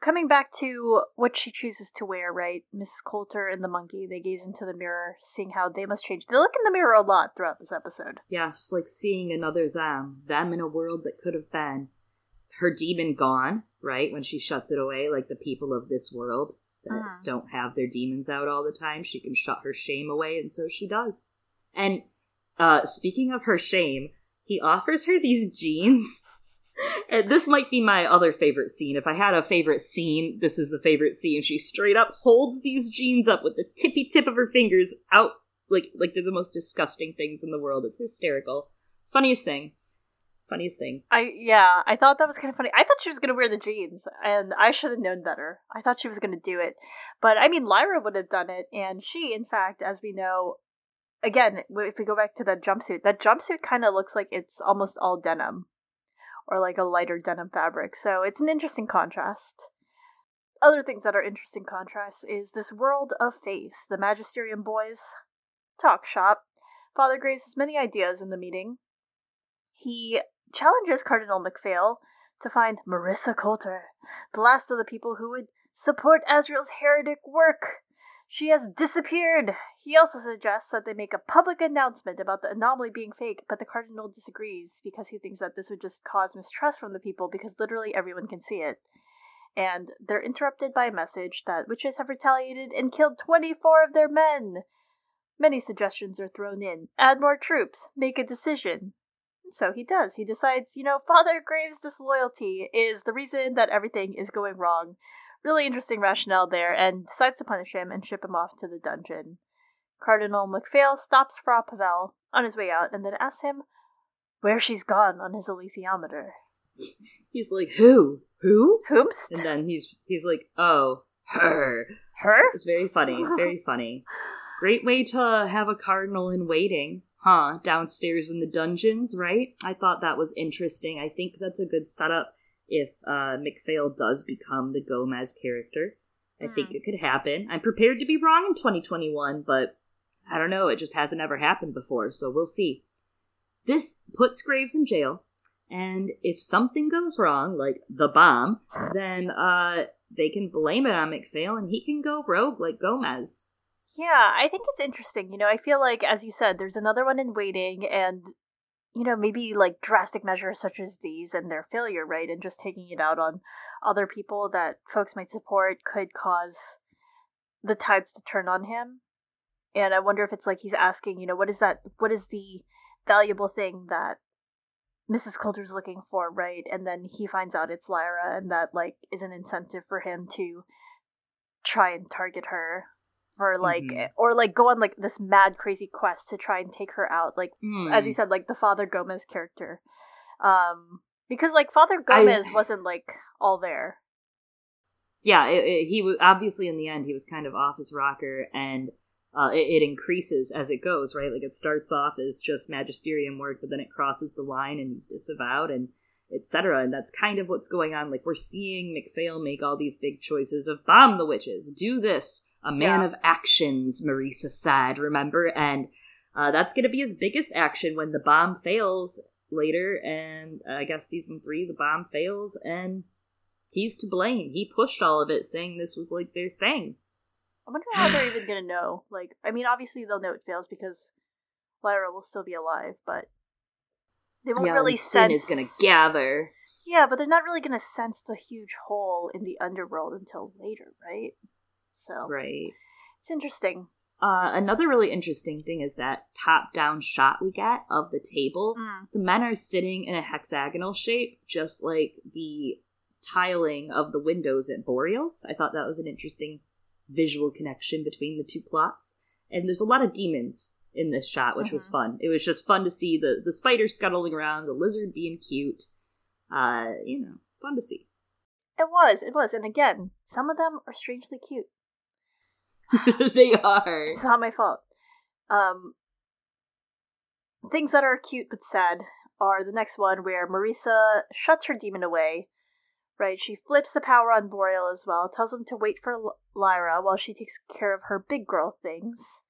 coming back to what she chooses to wear, right? Mrs. Coulter and the monkey, they gaze into the mirror, seeing how they must change. They look in the mirror a lot throughout this episode. Yeah, it's like seeing another them, them in a world that could have been. Her demon gone, right? When she shuts it away, like the people of this world that uh-huh. don't have their demons out all the time. She can shut her shame away, and so she does. And uh, speaking of her shame, he offers her these jeans. *laughs* and this might be my other favorite scene. If I had a favorite scene, this is the favorite scene. She straight up holds these jeans up with the tippy tip of her fingers out like like they're the most disgusting things in the world. It's hysterical. Funniest thing funniest thing. I yeah, I thought that was kind of funny. I thought she was gonna wear the jeans, and I should have known better. I thought she was gonna do it, but I mean, Lyra would have done it, and she, in fact, as we know, again, if we go back to that jumpsuit, that jumpsuit kind of looks like it's almost all denim, or like a lighter denim fabric. So it's an interesting contrast. Other things that are interesting contrasts is this world of faith. The Magisterium boys talk shop. Father Graves has many ideas in the meeting. He challenges Cardinal MacPhail to find Marisa Coulter, the last of the people who would support Asriel's heretic work. She has disappeared. He also suggests that they make a public announcement about the anomaly being fake, but the Cardinal disagrees because he thinks that this would just cause mistrust from the people because literally everyone can see it. And they're interrupted by a message that witches have retaliated and killed 24 of their men. Many suggestions are thrown in. Add more troops. Make a decision. So he does. He decides, you know, Father Graves' disloyalty is the reason that everything is going wrong. Really interesting rationale there, and decides to punish him and ship him off to the dungeon. Cardinal MacPhail stops Fra Pavel on his way out and then asks him where she's gone on his alethiometer. *laughs* He's like, Who? Who? Whomst? And then he's he's like, Oh, her. Her? It's very funny. Very *laughs* funny. Great way to have a cardinal in waiting huh, downstairs in the dungeons, right? I thought that was interesting. I think that's a good setup if uh, MacPhail does become the Gomez character. I mm. think hmm. it could happen. I'm prepared to be wrong in 2021, but I don't know. It just hasn't ever happened before, so we'll see. This puts Graves in jail, and if something goes wrong, like the bomb, then uh, they can blame it on MacPhail, and he can go rogue like Gomez. Yeah, I think it's interesting. You know, I feel like, as you said, there's another one in waiting, and, you know, maybe like drastic measures such as these and their failure, right? And just taking it out on other people that folks might support could cause the tides to turn on him. And I wonder if it's like he's asking, you know, what is that? What is the valuable thing that Mrs. Coulter's looking for, right? And then he finds out it's Lyra, and that, like, is an incentive for him to try and target her for like mm-hmm. or like go on like this mad crazy quest to try and take her out like mm. as you said like the father gomez character um because like father gomez I, wasn't like all there yeah it, it, he was obviously in the end he was kind of off his rocker and uh, it, it, increases as it goes right like it starts off as just magisterium work but then it crosses the line and he's disavowed and etc and that's kind of what's going on like we're seeing macphail make all these big choices of bomb the witches do this a man yeah. of actions, Marisa said, remember? And Uh, that's going to be his biggest action when the bomb fails later, and uh, I guess season three, the bomb fails, and he's to blame. He pushed all of it, saying this was like their thing. I wonder how they're even gonna know. Like, I mean, obviously they'll know it fails because Lyra will still be alive, but they won't yeah, really sense. is going to gather. Yeah, but they're not really gonna sense the huge hole in the underworld until later, right? So Right. it's interesting. Uh, another really interesting thing is that top-down shot we get of the table. Mm. The men are sitting in a hexagonal shape, just like the tiling of the windows at Boreals. I thought that was an interesting visual connection between the two plots. And there's a lot of demons in this shot, which was Mhm. fun. It was just fun to see the the spider scuttling around, the lizard being cute. Uh, you know, fun to see. It was, it was, and again, some of them are strangely cute. *laughs* they are. It's not my fault. Um, things that are cute but sad are the next one where Marisa shuts her demon away. Right, she flips the power on Boreal as well, tells him to wait for L- Lyra while she takes care of her big girl things.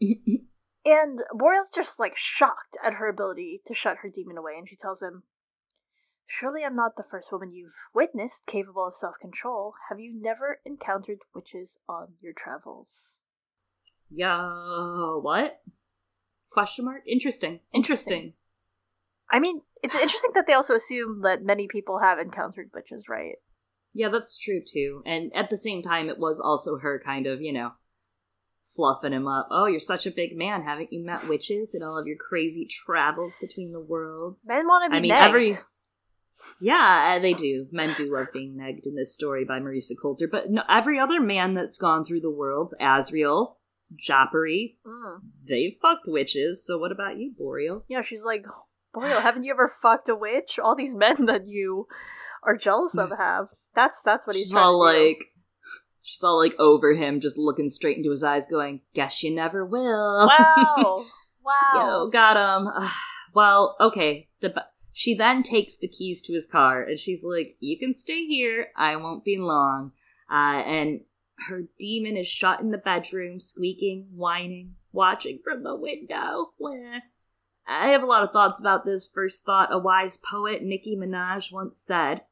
*laughs* And Boreal's just like shocked at her ability to shut her demon away, and she tells him, Surely I'm not the first woman you've witnessed capable of self control. Have you never encountered witches on your travels? Yo, what? Question mark? Interesting. Interesting. I mean, it's *sighs* interesting that they also assume that many people have encountered witches, right? Yeah, that's true too. And at the same time, it was also her kind of, you know, fluffing him up. Oh, you're such a big man. Haven't you met witches in all of your crazy travels between the worlds? Men want to be I mean, negged. every. Yeah, uh, they do. Men do love being negged in this story by Marisa Coulter. But no, every other man that's gone through the worlds, Asriel, Jopari, Mm. they fucked witches. So what about you, Boreal? Yeah, she's like, Boreal, haven't you ever fucked a witch? All these men that you are jealous of *laughs* have. That's that's what he's she's trying all like, she's all like over him, just looking straight into his eyes, going, "Guess you never will." Wow, *laughs* wow. Yo, got him. *sighs* well, okay. The she then takes the keys to his car, and she's like, "You can stay here. I won't be long." Uh, and her demon is shut in the bedroom, squeaking, whining, watching from the window. Wah. I have a lot of thoughts about this. First thought: a wise poet, Nicki Minaj, once said,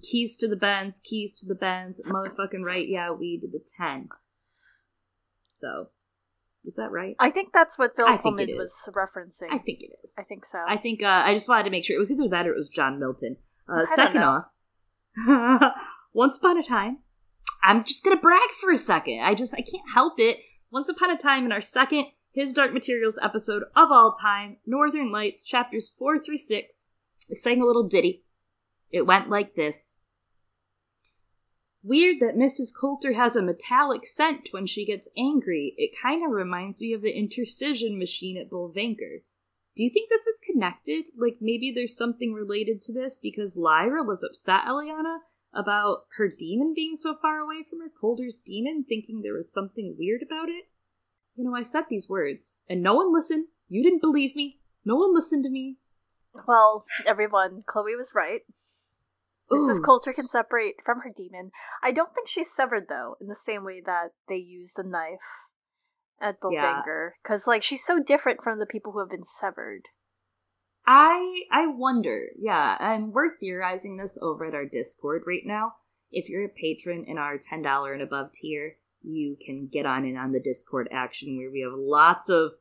"Keys to the Benz, keys to the Benz, motherfucking right, yeah, we to the ten." So, is that right? I think that's what Phil Pullman was referencing. I think it is. I think so. I think uh, I just wanted to make sure it was either that or it was John Milton. Uh, second off, *laughs* once upon a time, I'm just gonna brag for a second. I just I can't help it. Once upon a time, in our second His Dark Materials episode of all time, Northern Lights chapters four through six, I sang a little ditty. It went like this. Weird that Mrs. Coulter has a metallic scent when she gets angry. It kind of reminds me of the intercision machine at Bolvangar. Do you think this is connected? Like maybe there's something related to this because Lyra was upset, Eliana, about her demon being so far away from her, Coulter's demon, thinking there was something weird about it? You know, I said these words, and no one listened. You didn't believe me. No one listened to me. well, everyone, Chloe was right. Mrs. Coulter can separate from her demon. I don't think she's severed though, in the same way that they use the knife at Yeah. Bolvangar. Because like she's so different from the people who have been severed. I I wonder. Yeah, and we're theorizing this over at our Discord right now. If you're a patron in our ten dollar and above tier, you can get on in on the Discord action where we have lots of.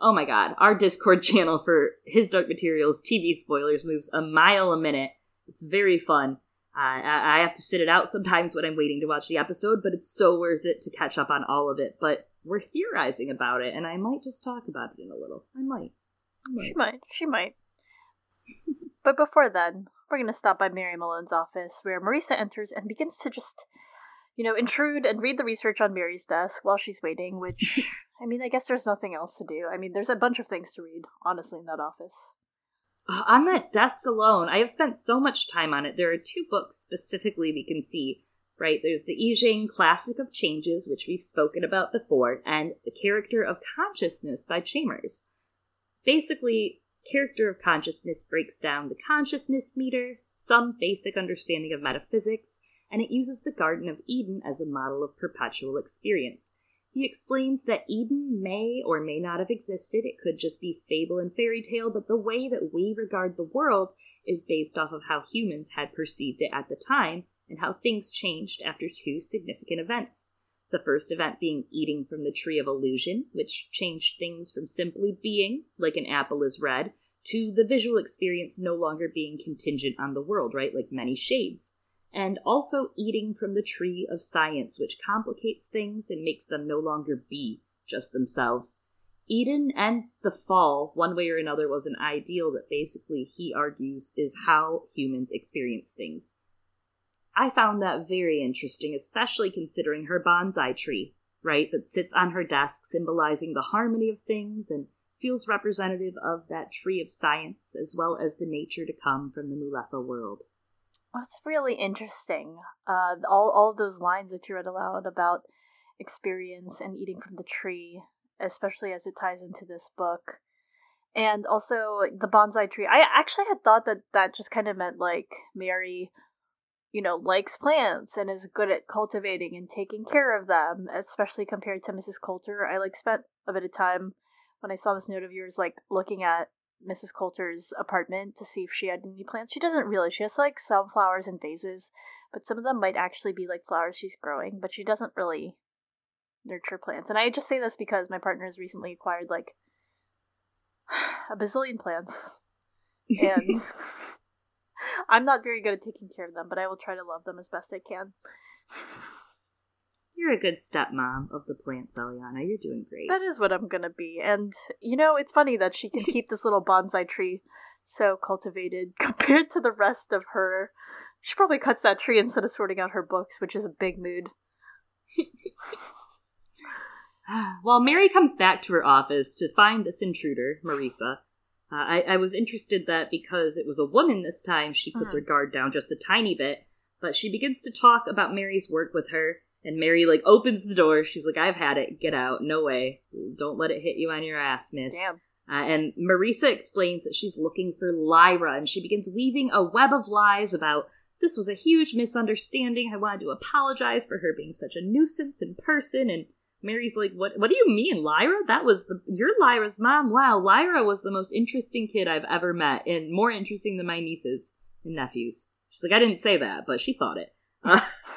Oh my god, our Discord *laughs* channel for His Dark Materials TV spoilers moves a mile a minute. It's very fun. Uh, I I have to sit it out sometimes when I'm waiting to watch the episode, but it's so worth it to catch up on all of it. But we're theorizing about it, and I might just talk about it in a little. I might. I might. She might. She might. *laughs* but before then, we're going to stop by Mary Malone's office, where Marisa enters and begins to just, you know, intrude and read the research on Mary's desk while she's waiting, which, *laughs* I mean, I guess there's nothing else to do. I mean, there's a bunch of things to read, honestly, in that office. On that desk alone, I have spent so much time on it. There are two books specifically we can see, right? There's the I Ching Classic of Changes, which we've spoken about before, and The Character of Consciousness by Chalmers. Basically, Character of Consciousness breaks down the consciousness meter, some basic understanding of metaphysics, and it uses the Garden of Eden as a model of perceptual experience. He explains that Eden may or may not have existed, it could just be fable and fairy tale, but the way that we regard the world is based off of how humans had perceived it at the time and how things changed after two significant events. The first event being eating from the tree of illusion, which changed things from simply being, like an apple is red, to the visual experience no longer being contingent on the world, right? Like many shades and also eating from the tree of science, which complicates things and makes them no longer be just themselves. Eden and the fall, one way or another, was an ideal that basically he argues is how humans experience things. I found that very interesting, especially considering her bonsai tree, right, that sits on her desk, symbolizing the harmony of things and feels representative of that tree of science as well as the nature to come from the Mulefa world. That's really interesting. Uh, all all of those lines that you read aloud about experience and eating from the tree, especially as it ties into this book, and also the bonsai tree. I actually had thought that that just kind of meant like Mary, you know, likes plants and is good at cultivating and taking care of them, especially compared to Mrs. Coulter. I like spent a bit of time when I saw this note of yours, like looking at Mrs. Coulter's apartment to see if she had any plants. She doesn't really. She has like some flowers in vases, but some of them might actually be like flowers she's growing, but she doesn't really nurture plants. And I just say this because my partner has recently acquired like *sighs* a bazillion plants. And *laughs* I'm not very good at taking care of them, but I will try to love them as best I can. You're a good stepmom of the plants, Eliana. You're doing great. That is what I'm gonna be. And, you know, it's funny that she can *laughs* keep this little bonsai tree so cultivated *laughs* compared to the rest of her. She probably cuts that tree instead of sorting out her books, which is a big mood. *sighs* While Mary comes back to her office to find this intruder, Marisa, uh, I, I, was interested that because it was a woman this time, she puts mm. her guard down just a tiny bit, but she begins to talk about Mary's work with her and Mary like opens the door. She's like, "I've had it. Get out. No way. Don't let it hit you on your ass, miss." Damn. Uh, and Marisa explains that she's looking for Lyra, and she begins weaving a web of lies about this was a huge misunderstanding. I wanted to apologize for her being such a nuisance in person. And Mary's like, "What? What do you mean, Lyra? That was the you're Lyra's mom. Wow, Lyra was the most interesting kid I've ever met, and more interesting than my nieces and nephews." She's like, "I didn't say that, but she thought it." Uh, *laughs* *laughs*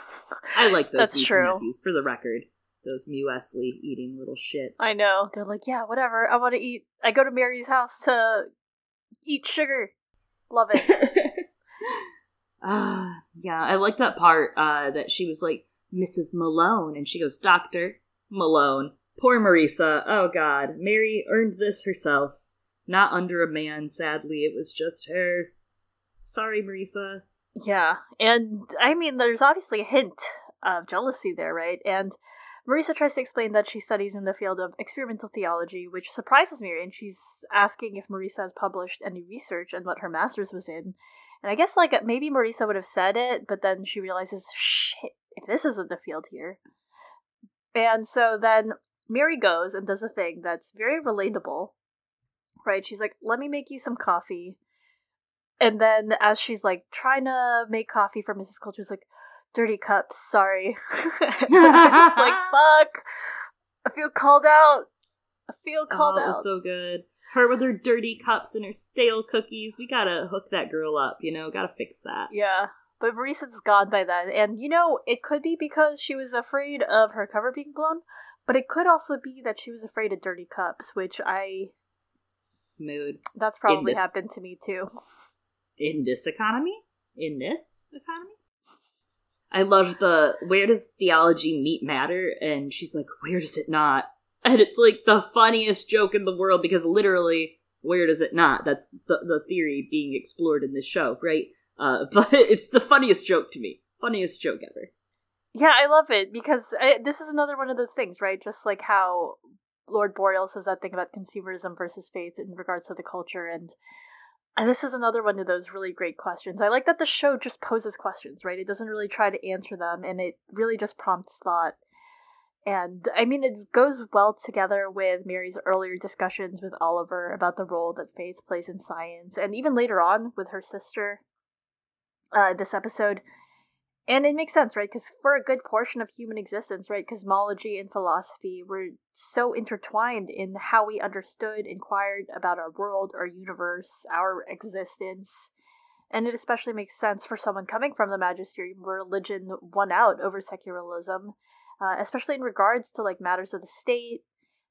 I like those That's true. nephews, for the record. Those muesli eating little shits. I know. They're like, yeah, whatever. I want to eat. I go to Mary's house to eat sugar. Love it. Uh, *laughs* yeah. I like that part uh, that she was like, Mrs. Malone, and she goes, Doctor Malone. Poor Marisa. Oh, God. Mary earned this herself. Not under a man, sadly. It was just her. Sorry, Marisa. Yeah, and I mean, there's obviously a hint of jealousy there, right? And Marisa tries to explain that she studies in the field of experimental theology, which surprises Mary, and she's asking if Marisa has published any research and what her master's was in. And I guess, like, maybe Marisa would have said it, but then she realizes, shit, if this isn't the field here. And so then Mary goes and does a thing that's very relatable, right? She's like, let me make you some coffee and then as she's like trying to make coffee for Mrs. Coulter's like, dirty cups, sorry. I'm *laughs* *laughs* just like, fuck. I feel called out. I feel oh, called oh, out. so good. Her with her dirty cups and her stale cookies. We gotta hook that girl up, you know, gotta fix that. Yeah. But Marisa's gone by then. And you know, it could be because she was afraid of her cover being blown, but it could also be that she was afraid of dirty cups, which I mood. That's probably this... happened to me too in this economy? In this economy? I love the where does theology meet matter? And she's like, where does it not? And it's like the funniest joke in the world because literally, where does it not? That's the, the theory being explored in this show, right? Uh, *laughs* but it's the funniest joke to me. Funniest joke ever. Yeah, I love it because I, this is another one of those things, right? Just like how Lord Boreal says that thing about consumerism versus faith in regards to the culture, and and this is another one of those really great questions. I like that the show just poses questions, right? It doesn't really try to answer them, and it really just prompts thought. And I mean, it goes well together with Mary's earlier discussions with Oliver about the role that faith plays in science, and even later on with her sister. Uh, this episode, And it makes sense, right? Because for a good portion of human existence, right, cosmology and philosophy were so intertwined in how we understood, inquired about our world, our universe, our existence. And it especially makes sense for someone coming from the magisterium where religion won out over secularism, uh, especially in regards to like matters of the state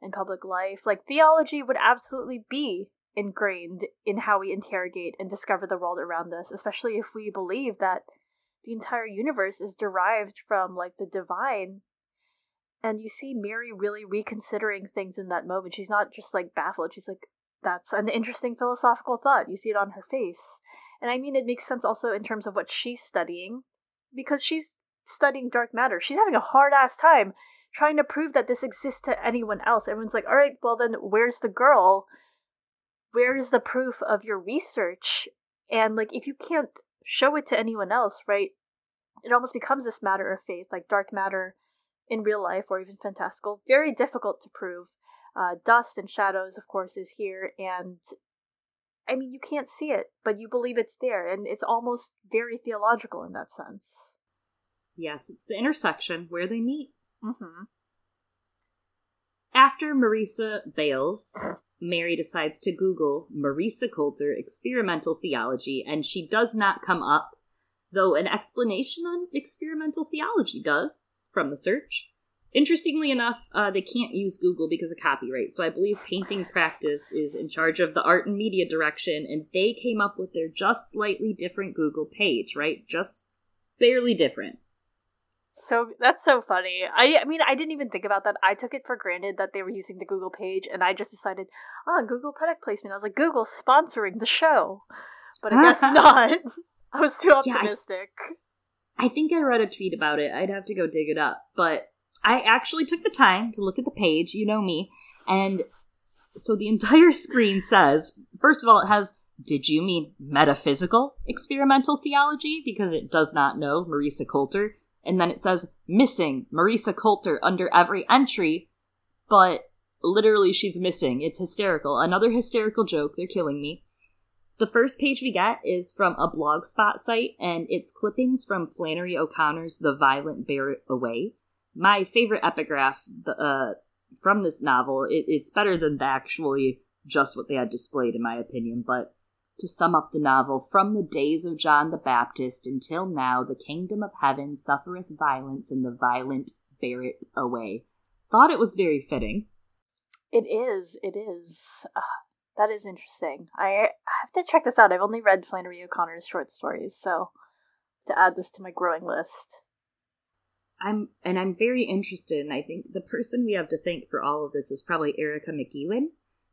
and public life. Like theology would absolutely be ingrained in how we interrogate and discover the world around us, especially if we believe that the entire universe is derived from like the divine and you see Mary really reconsidering things in that moment. She's not just like baffled. She's like, that's an interesting philosophical thought. You see it on her face. And I mean, it makes sense also in terms of what she's studying, because she's studying dark matter. She's having a hard ass time trying to prove that this exists to anyone else. Everyone's like, all right, well, then where's the girl? Where's the proof of your research? And like, if you can't show it to anyone else, right? It almost becomes this matter of faith, like dark matter in real life or even fantastical. Very difficult to prove. Uh, dust and shadows, of course, is here, and I mean, you can't see it, but you believe it's there, and it's almost very theological in that sense. Yes, it's the intersection where they meet. Mm-hmm. After Marisa bails, Mary decides to Google Marisa Coulter experimental theology, and she does not come up, though an explanation on experimental theology does from the search. Interestingly enough, uh, they can't use Google because of copyright, so I believe Painting Practice is in charge of the art and media direction, and they came up with their just slightly different Google page, right? Just barely different. So that's so funny. I, I mean, I didn't even think about that. I took it for granted that they were using the Google page, and I just decided, oh, Google product placement. I was like, Google sponsoring the show, but I guess *laughs* not. *laughs* I was too optimistic. Yeah, I, I think I read a tweet about it. I'd have to go dig it up, but I actually took the time to look at the page. You know me, and so the entire *laughs* screen says, first of all, it has did you mean metaphysical experimental theology? Because it does not know Marisa Coulter and then it says missing Marisa Coulter under every entry, but literally she's missing. It's hysterical. Another hysterical joke. They're killing me. The first page we get is from a blogspot site, and it's clippings from Flannery O'Connor's The Violent Bear Away. My favorite epigraph uh, from this novel. It, it's better than the actually just what they had displayed, in my opinion, but to sum up the novel, from the days of John the Baptist until now, the kingdom of heaven suffereth violence, and the violent bear it away. Thought it was very fitting. It is. It is. Uh, that is interesting. I have to check this out. I've only read Flannery O'Connor's short stories, so to add this to my growing list. I'm and I'm very interested, and I think the person we have to thank for all of this is probably Erica McEwen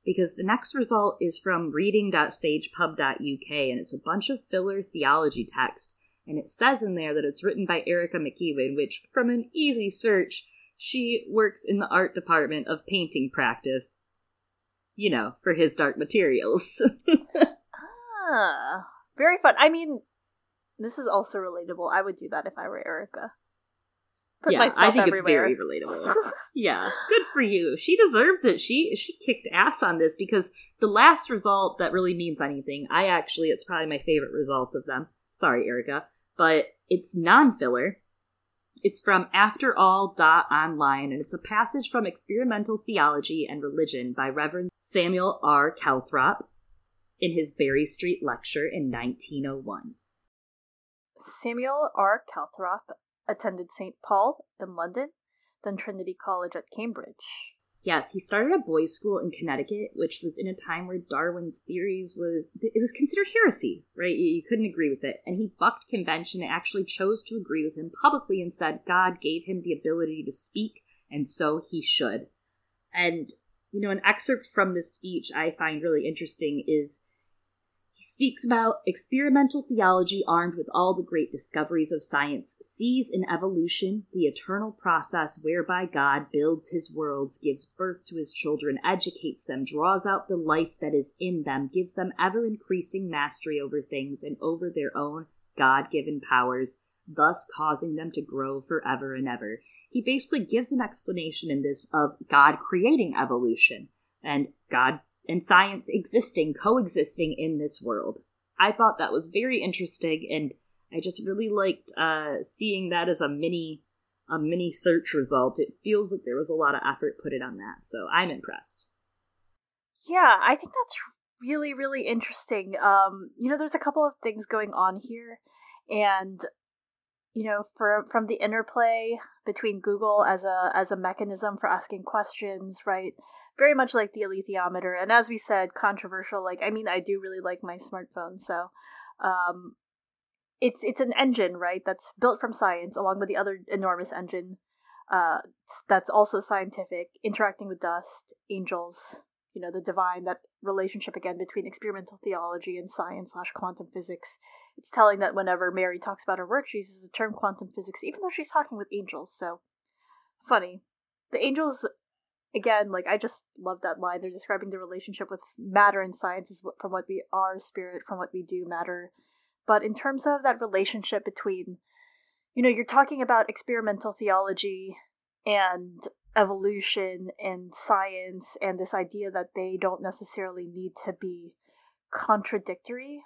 because the next result is from reading.sagepub.uk and it's a bunch of filler theology text. And it says in there that it's written by Erica McEwen, which, from an easy search, she works in the art department of painting practice. You know, for his dark materials. *laughs* ah, very fun. I mean, this is also relatable. I would do that if I were Erica put yeah, myself I think everywhere. it's very relatable. *laughs* yeah, good for you. She deserves it. She she kicked ass on this because the last result that really means anything. I actually, it's probably my favorite result of them. Sorry, Erica, but it's non-filler. It's from After All dot online, and it's a passage from Experimental Theology and Religion by Reverend Samuel R. Calthrop in his Berry Street lecture in 1901. Samuel R. Calthrop attended St. Paul in London, then Trinity College at Cambridge. Yes, he started a boys' school in Connecticut, which was in a time where Darwin's theories was it was considered heresy, right? You couldn't agree with it, and he bucked convention and actually chose to agree with him publicly and said God gave him the ability to speak, and so he should. And you know, an excerpt from this speech I find really interesting is he speaks about experimental theology armed with all the great discoveries of science, sees in evolution the eternal process whereby God builds his worlds, gives birth to his children, educates them, draws out the life that is in them, gives them ever increasing mastery over things and over their own God given powers, thus causing them to grow forever and ever. He basically gives an explanation in this of God creating evolution and God and science existing, coexisting in this world. I thought that was very interesting, and I just really liked uh, seeing that as a mini a mini search result. It feels like there was a lot of effort put in on that, so I'm impressed. Yeah, I think that's really really interesting. Um, you know, there's a couple of things going on here, and you know, for from the interplay between Google as a as a mechanism for asking questions, right? Very much like the alethiometer, and as we said, controversial. Like, I mean, I do really like my smartphone, so um, it's it's an engine, right? That's built from science, along with the other enormous engine uh, that's also scientific, interacting with dust, angels, you know, the divine, that relationship again between experimental theology and science slash quantum physics. It's telling that whenever Mary talks about her work, she uses the term quantum physics, even though she's talking with angels. So funny. The angels, again, like I just love that line. They're describing the relationship with matter and science is from what we are, spirit from what we do, matter. But in terms of that relationship between, you know, you're talking about experimental theology and evolution and science and this idea that they don't necessarily need to be contradictory.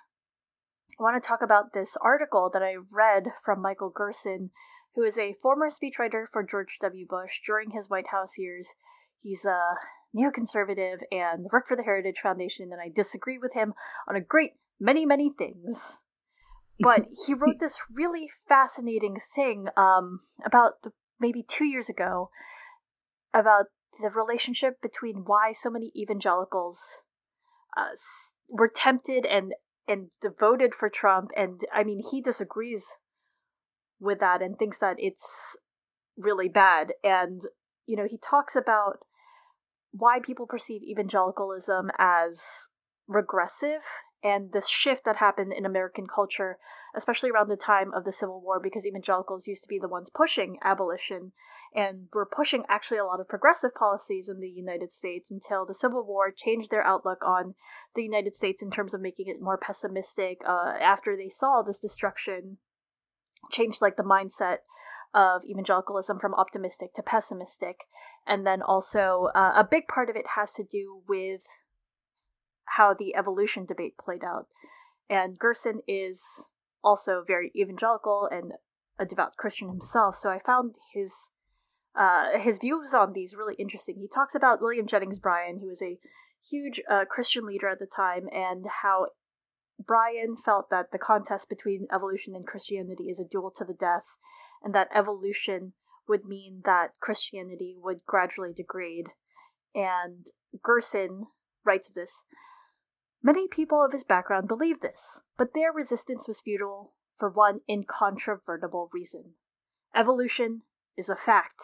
I want to talk about this article that I read from Michael Gerson, who is a former speechwriter for George W. Bush during his White House years. He's a neoconservative and worked for the Heritage Foundation, and I disagree with him on a great many, many things. But *laughs* he wrote this really fascinating thing um, about maybe two years ago about the relationship between why so many evangelicals uh, were tempted and and devoted for Trump, and I mean he disagrees with that and thinks that it's really bad. And you know he talks about why people perceive evangelicalism as regressive and this shift that happened in American culture, especially around the time of the Civil War, because evangelicals used to be the ones pushing abolition and were pushing actually a lot of progressive policies in the United States until the Civil War changed their outlook on the United States in terms of making it more pessimistic. Uh, after they saw this destruction, changed like the mindset of evangelicalism from optimistic to pessimistic. And then also, uh, a big part of it has to do with how the evolution debate played out. And Gerson is also very evangelical and a devout Christian himself, so I found his uh, his views on these really interesting. He talks about William Jennings Bryan, who was a huge uh, Christian leader at the time, and how Bryan felt that the contest between evolution and Christianity is a duel to the death, and that evolution would mean that Christianity would gradually degrade. And Gerson writes of this Many people of his background believed this, but their resistance was futile for one incontrovertible reason. Evolution is a fact.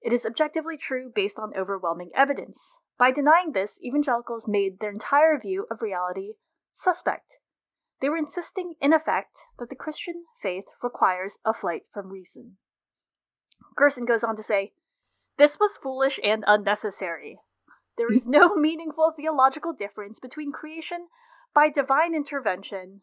It is objectively true based on overwhelming evidence. By denying this, evangelicals made their entire view of reality suspect. They were insisting, in effect, that the Christian faith requires a flight from reason. Gerson goes on to say, This was foolish and unnecessary. There is no *laughs* meaningful theological difference between creation by divine intervention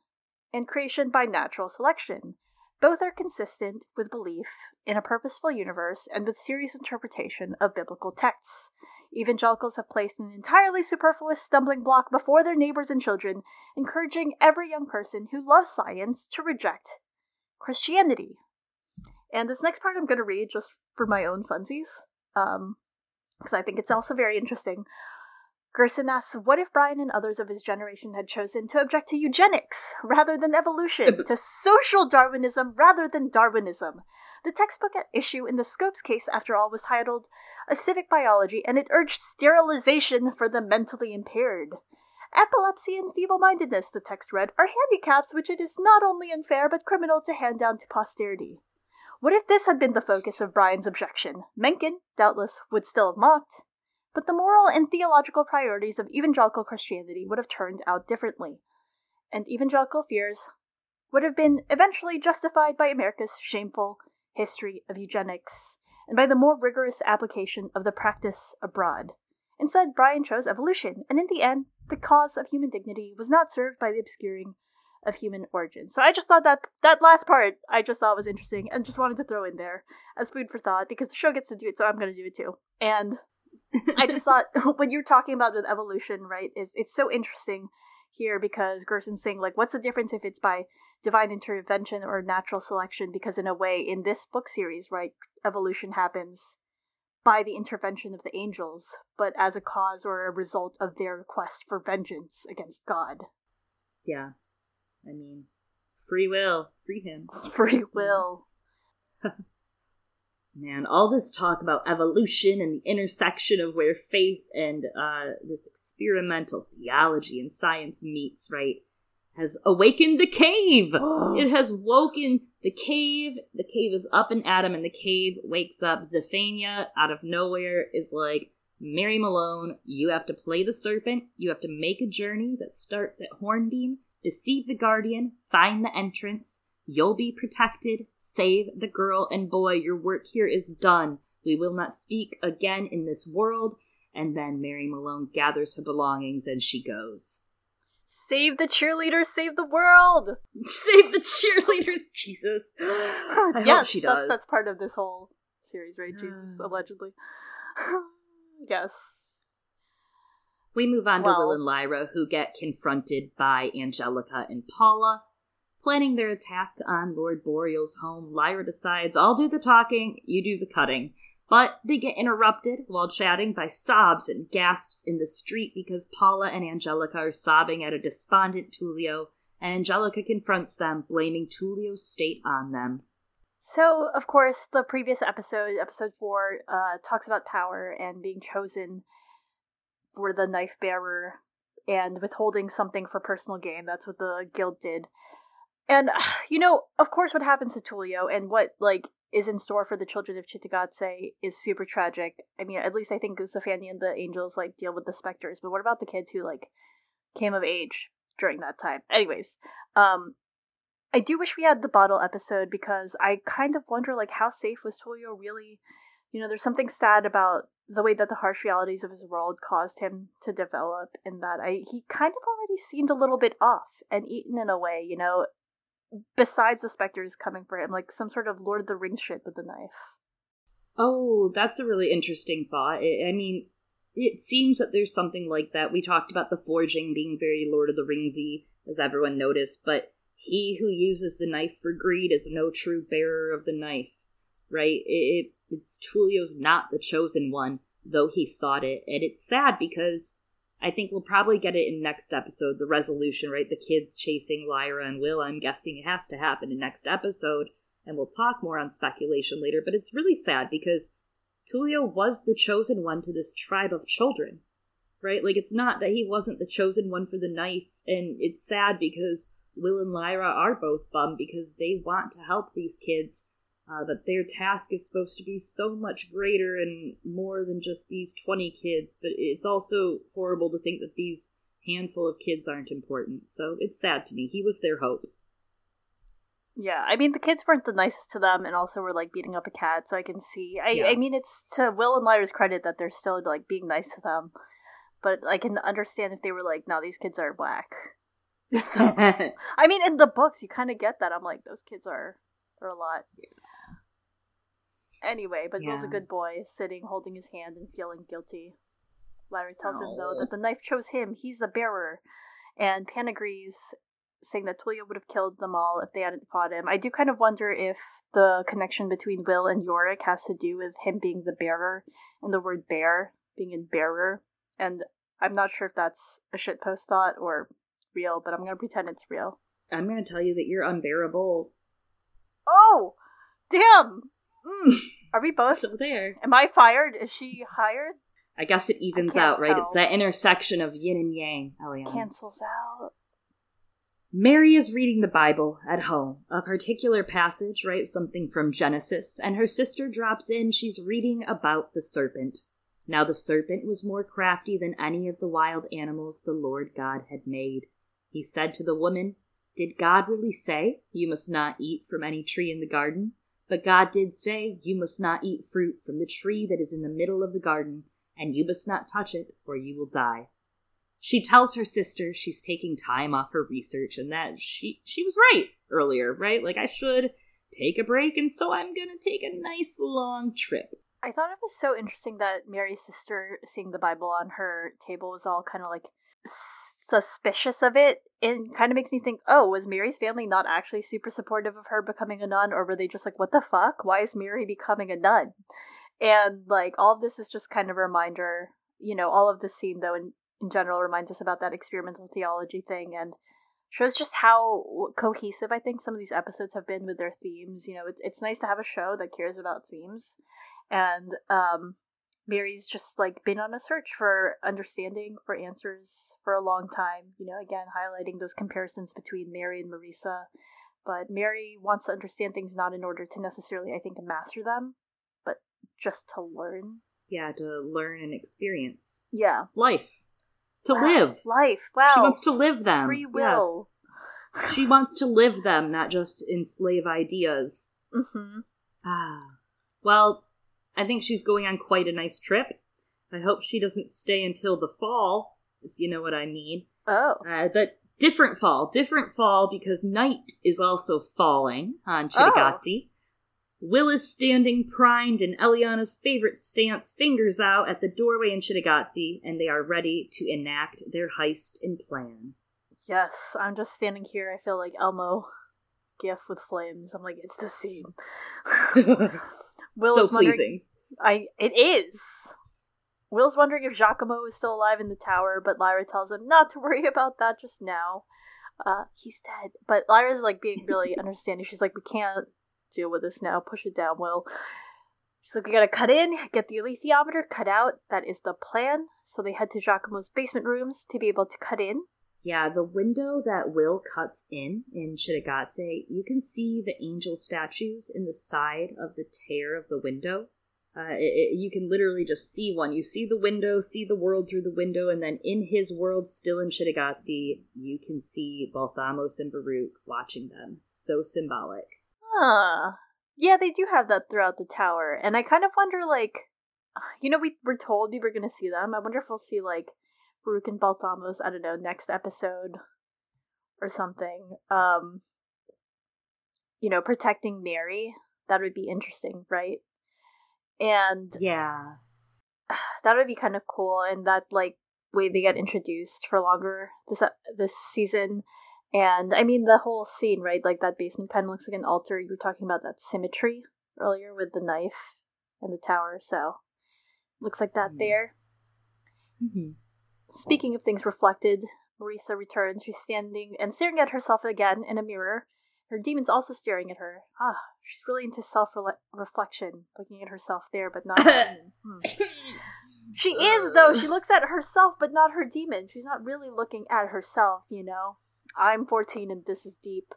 and creation by natural selection. Both are consistent with belief in a purposeful universe and with serious interpretation of biblical texts. Evangelicals have placed an entirely superfluous stumbling block before their neighbors and children, encouraging every young person who loves science to reject Christianity. And this next part I'm going to read just for my own funsies. Um, because I think it's also very interesting. Gerson asks, what if Bryan and others of his generation had chosen to object to eugenics rather than evolution, *laughs* to social Darwinism rather than Darwinism? The textbook at issue in the Scopes case, after all, was titled A Civic Biology, and it urged sterilization for the mentally impaired. Epilepsy and feeble mindedness, the text read, are handicaps which it is not only unfair but criminal to hand down to posterity. What if this had been the focus of Bryan's objection? Mencken, doubtless, would still have mocked, but the moral and theological priorities of evangelical Christianity would have turned out differently, and evangelical fears would have been eventually justified by America's shameful history of eugenics and by the more rigorous application of the practice abroad. Instead, Bryan chose evolution, and in the end, the cause of human dignity was not served by the obscuring of human origin. So I just thought that that last part I just thought was interesting and just wanted to throw in there as food for thought because the show gets to do it, so I'm going to do it too. And I just *laughs* thought *laughs* when you're talking about with evolution, right, is it's so interesting here because Gerson's saying like, what's the difference if it's by divine intervention or natural selection because in a way in this book series right evolution happens by the intervention of the angels but as a cause or a result of their quest for vengeance against god yeah i mean free will free him *laughs* free will *laughs* Man, all this talk about evolution and the intersection of where faith and uh, this experimental theology and science meets, right, has awakened the cave. *gasps* it has woken the cave. The cave is up and Adam, and the cave wakes up. Xaphania, out of nowhere, is like, Mary Malone, you have to play the serpent. You have to make a journey that starts at Hornbeam, deceive the guardian, find the entrance, You'll be protected. Save the girl and boy. Your work here is done. We will not speak again in this world. And then Mary Malone gathers her belongings and she goes. Save the cheerleader, save the world! *laughs* Save the cheerleader, *laughs* Jesus. *gasps* I yes, hope she does. That's, that's part of this whole series, right? Jesus, *sighs* allegedly. *sighs* yes. We move on well, to Will and Lyra, who get confronted by Angelica and Paula. Planning their attack on Lord Boreal's home, Lyra decides, I'll do the talking, you do the cutting. But they get interrupted while chatting by sobs and gasps in the street because Paula and Angelica are sobbing at a despondent Tullio, and Angelica confronts them, blaming Tullio's state on them. So, of course, the previous episode, episode four, uh, talks about power and being chosen for the knife bearer and withholding something for personal gain. That's what the guild did. And *sighs* you know, of course, what happens to Tullio and what like is in store for the children of Cittàgazze is super tragic. I mean, at least I think Xaphania and the angels like deal with the specters, but what about the kids who like came of age during that time? Anyways, um, I do wish we had the bottle episode because I kind of wonder like how safe was Tullio really? You know, there's something sad about the way that the harsh realities of his world caused him to develop in that I he kind of already seemed a little bit off and eaten in a way, you know, besides the specters coming for him, like some sort of Lord of the Rings shit with the knife. Oh, that's a really interesting thought. I mean, it seems that there's something like that. We talked about the forging being very Lord of the Ringsy, as everyone noticed, but he who uses the knife for greed is no true bearer of the knife, right? It, it's Tullio's not the chosen one, though he sought it, and it's sad because I think we'll probably get it in next episode, the resolution, right? The kids chasing Lyra and Will. I'm guessing it has to happen in next episode, and we'll talk more on speculation later, but it's really sad because Tullio was the chosen one to this tribe of children, right? Like, it's not that he wasn't the chosen one for the knife, and it's sad because Will and Lyra are both bummed because they want to help these kids, uh, but their task is supposed to be so much greater and more than just these 20 kids but it's also horrible to think that these handful of kids aren't important. So it's sad to me. He was their hope. Yeah i mean the kids weren't the nicest to them and also were like beating up a cat so i can see. I, yeah. I mean it's to will and lyra's credit that they're still like being nice to them but i can understand if they were like no these kids are whack. *laughs* So i mean in the books you kind of get that. I'm like those kids are they're a lot Anyway, but yeah. Will's a good boy, sitting, holding his hand, and feeling guilty. Larry tells him, though, that the knife chose him. He's the bearer. And Pan agrees, saying that Tullio would have killed them all if they hadn't fought him. I do kind of wonder if the connection between Will and Iorek has to do with him being the bearer and the word bear being in bearer. And I'm not sure if that's a shitpost thought or real, but I'm going to pretend it's real. I'm going to tell you that you're unbearable. Oh! Damn! Mm. Are we both? So there. Am I fired? Is she hired? I guess it evens out, right? Tell. It's that intersection of yin and yang, Eliana. Cancels out. Mary is reading the Bible at home, a particular passage, right? Something from Genesis, and her sister drops in. She's reading about the serpent. Now, the serpent was more crafty than any of the wild animals the Lord God had made. He said to the woman, Did God really say, You must not eat from any tree in the garden? But God did say, You must not eat fruit from the tree that is in the middle of the garden, and you must not touch it, or you will die. She tells her sister she's taking time off her research and that she she was right earlier, right? Like I should take a break, and so I'm gonna take a nice long trip. I thought it was so interesting that Mary's sister seeing the Bible on her table was all kind of like suspicious of it. It kind of makes me think, oh, was Mary's family not actually super supportive of her becoming a nun, or were they just like, what the fuck? Why is Mary becoming a nun? And like all this is just kind of a reminder, you know, all of this scene though in, in general reminds us about that experimental theology thing and shows just how cohesive I think some of these episodes have been with their themes. You know, it's it's nice to have a show that cares about themes, and um, Mary's just like been on a search for understanding, for answers for a long time. You know, again highlighting those comparisons between Mary and Marisa. But Mary wants to understand things not in order to necessarily, I think, master them, but just to learn. Yeah, to learn and experience. Yeah. Life to wow. live. Life. Wow. She wants to live them. Free will. Yes. she wants to live them, not just enslave ideas. *laughs* Mm-hmm. Ah. Well, I think she's going on quite a nice trip. I hope she doesn't stay until the fall, if you know what I mean. Oh. Uh, but different fall. Different fall because night is also falling on Cittàgazze. Oh. Will is standing primed in Eliana's favorite stance, fingers out at the doorway in Cittàgazze, and they are ready to enact their heist and plan. Yes, I'm just standing here. I feel like Elmo gif with flames. I'm like, it's the scene. *laughs* *laughs* Will so pleasing. I it is. Will's wondering if Giacomo is still alive in the tower, but Lyra tells him not to worry about that just now. Uh, he's dead. But Lyra's like being really *laughs* understanding. She's like, we can't deal with this now. Push it down, Will. She's like, we gotta cut in, get the alethiometer cut out. That is the plan. So they head to Giacomo's basement rooms to be able to cut in. Yeah, the window that Will cuts in in Cittàgazze, you can see the angel statues in the side of the tear of the window. Uh, it, it, you can literally just see one. You see the window, see the world through the window, and then in his world, still in Cittàgazze, you can see Balthamos and Baruch watching them. So symbolic. Huh. Yeah, they do have that throughout the tower, and I kind of wonder, like, *sighs* you know, we were told we were going to see them. I wonder if we'll see like Baruch and Balthamos. I don't know next episode or something. Um, you know, protecting Mary. That would be interesting, right? And yeah, *sighs* that would be kind of cool. And that like way they get introduced for longer this uh, this season and I mean, the whole scene, right? Like that basement kind of looks like an altar. You were talking about that symmetry earlier with the knife and the tower, so looks like that mm. there. Mm-hmm. Speaking of things reflected, Marisa returns. She's standing and staring at herself again in a mirror. Her demon's also staring at her. Ah, she's really into self reflection, looking at herself there, but not. *laughs* hmm. She is, though. She looks at herself, but not her demon. She's not really looking at herself, you know? I'm 14 and this is deep.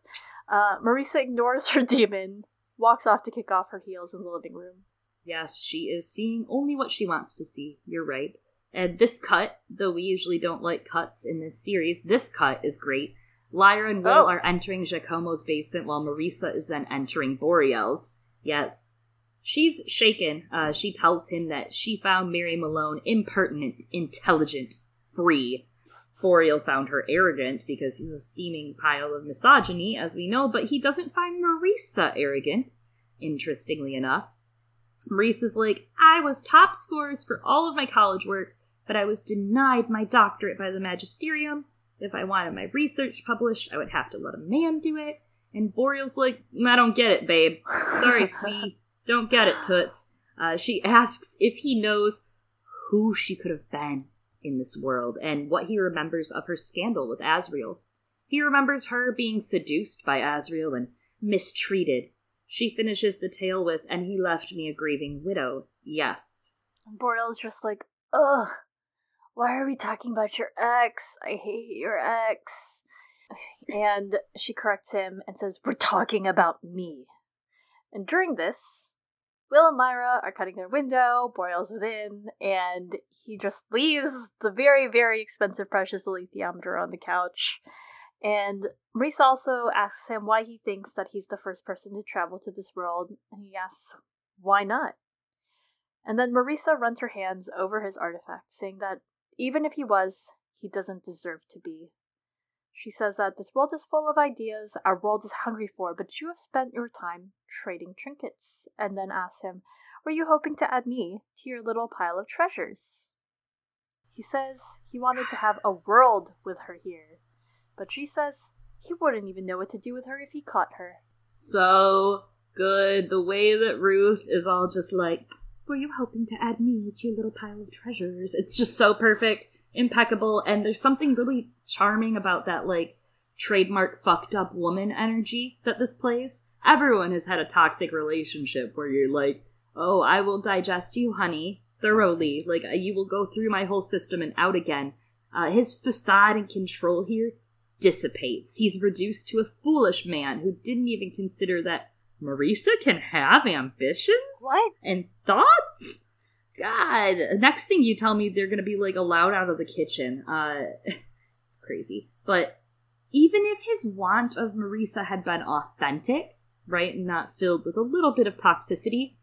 Uh, Marisa ignores her *laughs* demon, walks off to kick off her heels in the living room. Yes, she is seeing only what she wants to see. You're right. And this cut, though we usually don't like cuts in this series, this cut is great. Lyra and Will oh. are entering Giacomo's basement while Marisa is then entering Boreal's. Yes. She's shaken. Uh, she tells him that she found Mary Malone impertinent, intelligent, free, Boreal found her arrogant because he's a steaming pile of misogyny, as we know, but he doesn't find Marisa arrogant, interestingly enough. Marisa's like, I was top scores for all of my college work, but I was denied my doctorate by the magisterium. If I wanted my research published, I would have to let a man do it. And Boreal's like, I don't get it, babe. Sorry, *laughs* sweet. Don't get it, Toots. Uh, she asks if he knows who she could have been in this world and what he remembers of her scandal with Asriel. He remembers her being seduced by Asriel and mistreated. She finishes the tale with, and he left me a grieving widow. Yes. Boreal's just like, ugh, why are we talking about your ex? I hate your ex. *laughs* And she corrects him and says, We're talking about me. And during this, Will and Lyra are cutting their window, Boreal's within, and he just leaves the very, very expensive precious alethiometer on the couch. And Marisa also asks him why he thinks that he's the first person to travel to this world, and he asks, why not? And then Marisa runs her hands over his artifact, saying that even if he was, he doesn't deserve to be. She says that this world is full of ideas our world is hungry for, but you have spent your time trading trinkets. And then asks him, were you hoping to add me to your little pile of treasures? He says he wanted to have a world with her here, but she says he wouldn't even know what to do with her if he caught her. So good. The way that Ruth is all just like, Were you hoping to add me to your little pile of treasures? It's just so perfect, impeccable, and there's something really charming about that, like, trademark fucked up woman energy that this plays. Everyone has had a toxic relationship where you're like, Oh, I will digest you, honey, thoroughly. Like, uh, you will go through my whole system and out again. Uh, his facade and control here dissipates. He's reduced to a foolish man who didn't even consider that Marisa can have ambitions? What? And thoughts? God. Next thing you tell me they're gonna be like allowed out of the kitchen. Uh *laughs* it's crazy. But even if his want of Marisa had been authentic, right, and not filled with a little bit of toxicity,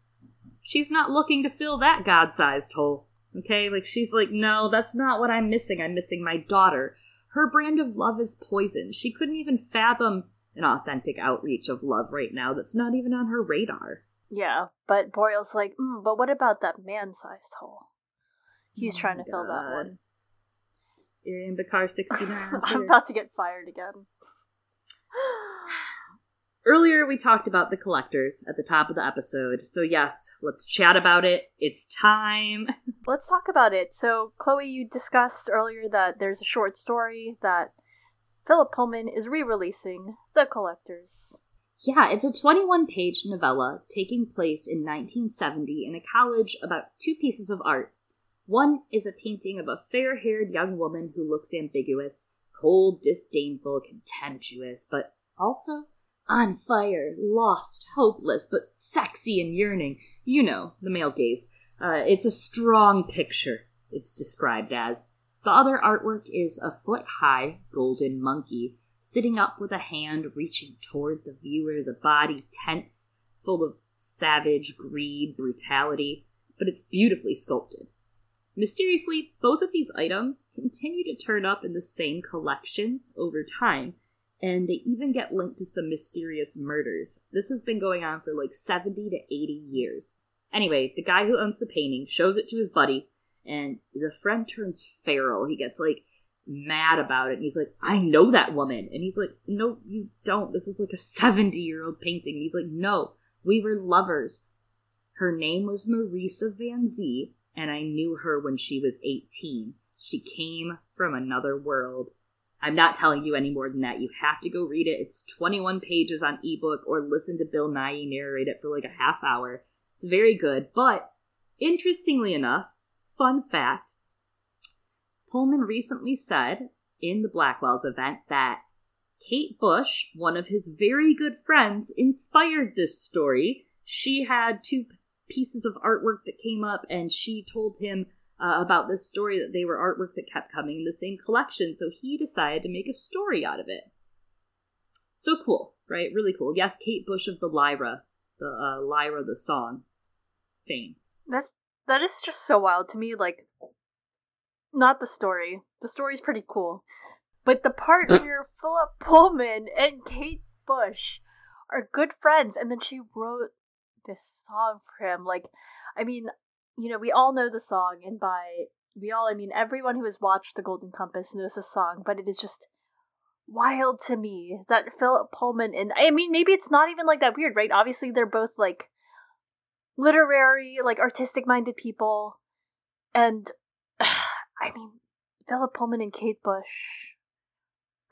she's not looking to fill that god sized hole. Okay? Like she's like, no, that's not what I'm missing. I'm missing my daughter. Her brand of love is poison. She couldn't even fathom an authentic outreach of love right now that's not even on her radar. Yeah, but Boreal's like, mm, but what about that man-sized hole? He's Oh trying to fill that God. one. Ariyon Bakare 69. *laughs* I'm about to get fired again. *sighs* Earlier, we talked about the collectors at the top of the episode, so yes, let's chat about it. It's time. *laughs* Let's talk about it. So, Chloe, you discussed earlier that there's a short story that Philip Pullman is re-releasing, The Collectors. Yeah, it's a 21 page novella taking place in 1970 in a college about two pieces of art. One is a painting of a fair haired young woman who looks ambiguous, cold, disdainful, contemptuous, but also on fire, lost, hopeless, but sexy and yearning. You know, the male gaze. Uh, it's a strong picture, it's described as. The other artwork is a foot high golden monkey sitting up with a hand reaching toward the viewer, the body tense, full of savage greed, brutality, but it's beautifully sculpted. Mysteriously, both of these items continue to turn up in the same collections over time, and they even get linked to some mysterious murders. This has been going on for like 70 to 80 years. Anyway, the guy who owns the painting shows it to his buddy, and the friend turns feral. He gets like mad about it. And he's like, I know that woman. And he's like, No, you don't. This is like a *laughs* 70 year old painting. And he's like, No, we were lovers. Her name was Marisa Van Zee, and I knew her when she was 18. She came from another world. I'm not telling you any more than that. You have to go read it. It's 21 pages on ebook or listen to Bill Nighy narrate it for like a half hour. It's very good. But interestingly enough, fun fact Pullman recently said in the Blackwells event that Kate Bush, one of his very good friends, inspired this story. She had two pieces of artwork that came up, and she told him uh, about this story that they were artwork that kept coming in the same collection, so he decided to make a story out of it. So cool, right? Really cool. Yes, Kate Bush of the Lyra, the uh, Lyra the song fame. That's that is just so wild to me. Like, not the story. The story's pretty cool, but the part where Philip Pullman and Kate Bush are good friends, and then she wrote this song for him. Like, I mean, you know, we all know the song, and by we all, I mean everyone who has watched The Golden Compass knows the song. But it is just wild to me that Philip Pullman and I mean, maybe it's not even like that weird, right? Obviously, they're both like literary, like artistic minded people. And *sighs* I mean, Philip Pullman and Kate Bush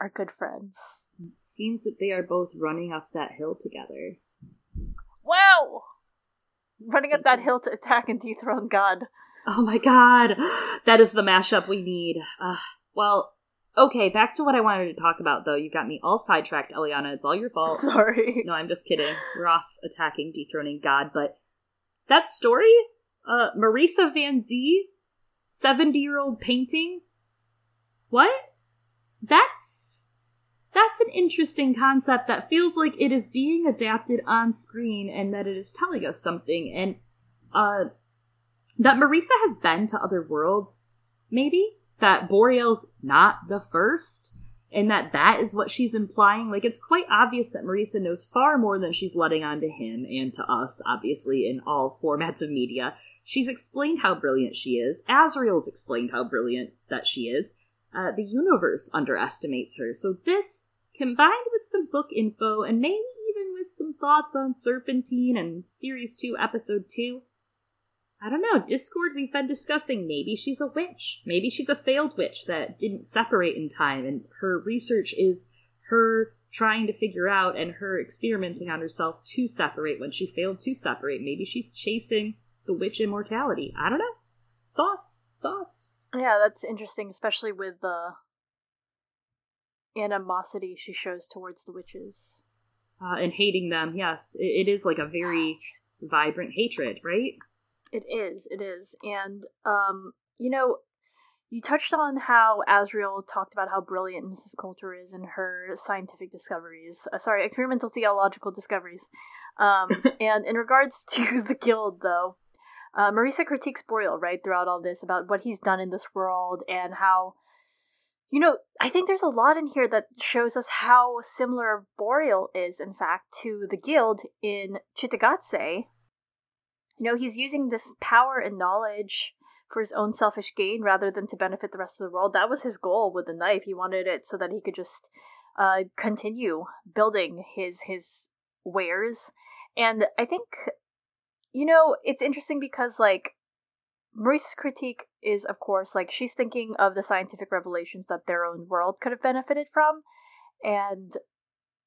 are good friends. It seems that they are both running up that hill together. Wow! Running up that hill to attack and dethrone God. Oh my god, that is the mashup we need. Uh, well, okay, back to what I wanted to talk about, though. You got me all sidetracked, Eliana. It's all your *laughs* fault. Sorry. No, I'm just kidding. We're off attacking, dethroning God, but that story, uh, Marisa Van Zee, 70 year old painting? What? That's. That's an interesting concept that feels like it is being adapted on screen and that it is telling us something. And, uh, that Marisa has been to other worlds, maybe? That Boreal's not the first? and that that is what she's implying. Like, it's quite obvious that Marisa knows far more than she's letting on to him and to us, obviously, in all formats of media. She's explained how brilliant she is. Asriel's explained how brilliant that she is. Uh, the universe underestimates her. So this, combined with some book info and maybe even with some thoughts on Serpentine and Series 2, Episode 2, I don't know, Discord we've been discussing maybe she's a witch. Maybe she's a failed witch that didn't separate in time, and her research is her trying to figure out and her experimenting on herself to separate when she failed to separate. Maybe she's chasing the witch immortality. I don't know. Thoughts? Thoughts? Yeah, that's interesting, especially with the animosity she shows towards the witches. Uh, and hating them, yes. It, it is like a very vibrant hatred, right? It is, it is. And, um, you know, you touched on how Asriel talked about how brilliant Mrs. Coulter is in her scientific discoveries. Uh, sorry, experimental theological discoveries. Um, *laughs* and in regards to the guild, though, uh, Marisa critiques Boreal, right, throughout all this about what he's done in this world and how, you know, I think there's a lot in here that shows us how similar Boreal is, in fact, to the guild in Cittàgazze. You know, he's using this power and knowledge for his own selfish gain rather than to benefit the rest of the world. That was his goal with the knife. He wanted it so that he could just uh, continue building his his wares. And I think you know, it's interesting because like Marisa's critique is of course like she's thinking of the scientific revelations that their own world could have benefited from and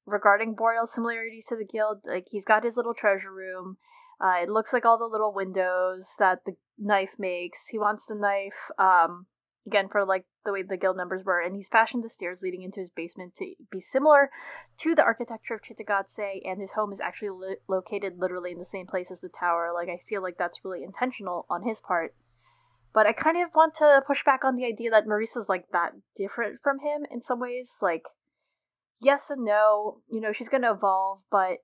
regarding Boreal's similarities to the guild, like he's got his little treasure room. Uh, it looks like all the little windows that the knife makes. He wants the knife. Um, again for like the way the guild numbers were and he's fashioned the stairs leading into his basement to be similar to the architecture of Cittàgazze and his home is actually li- located literally in the same place as the tower. Like i feel like that's really intentional on his part. But i kind of want to push back on the idea that marisa's like that different from him in some ways. Like yes and no you know she's going to evolve but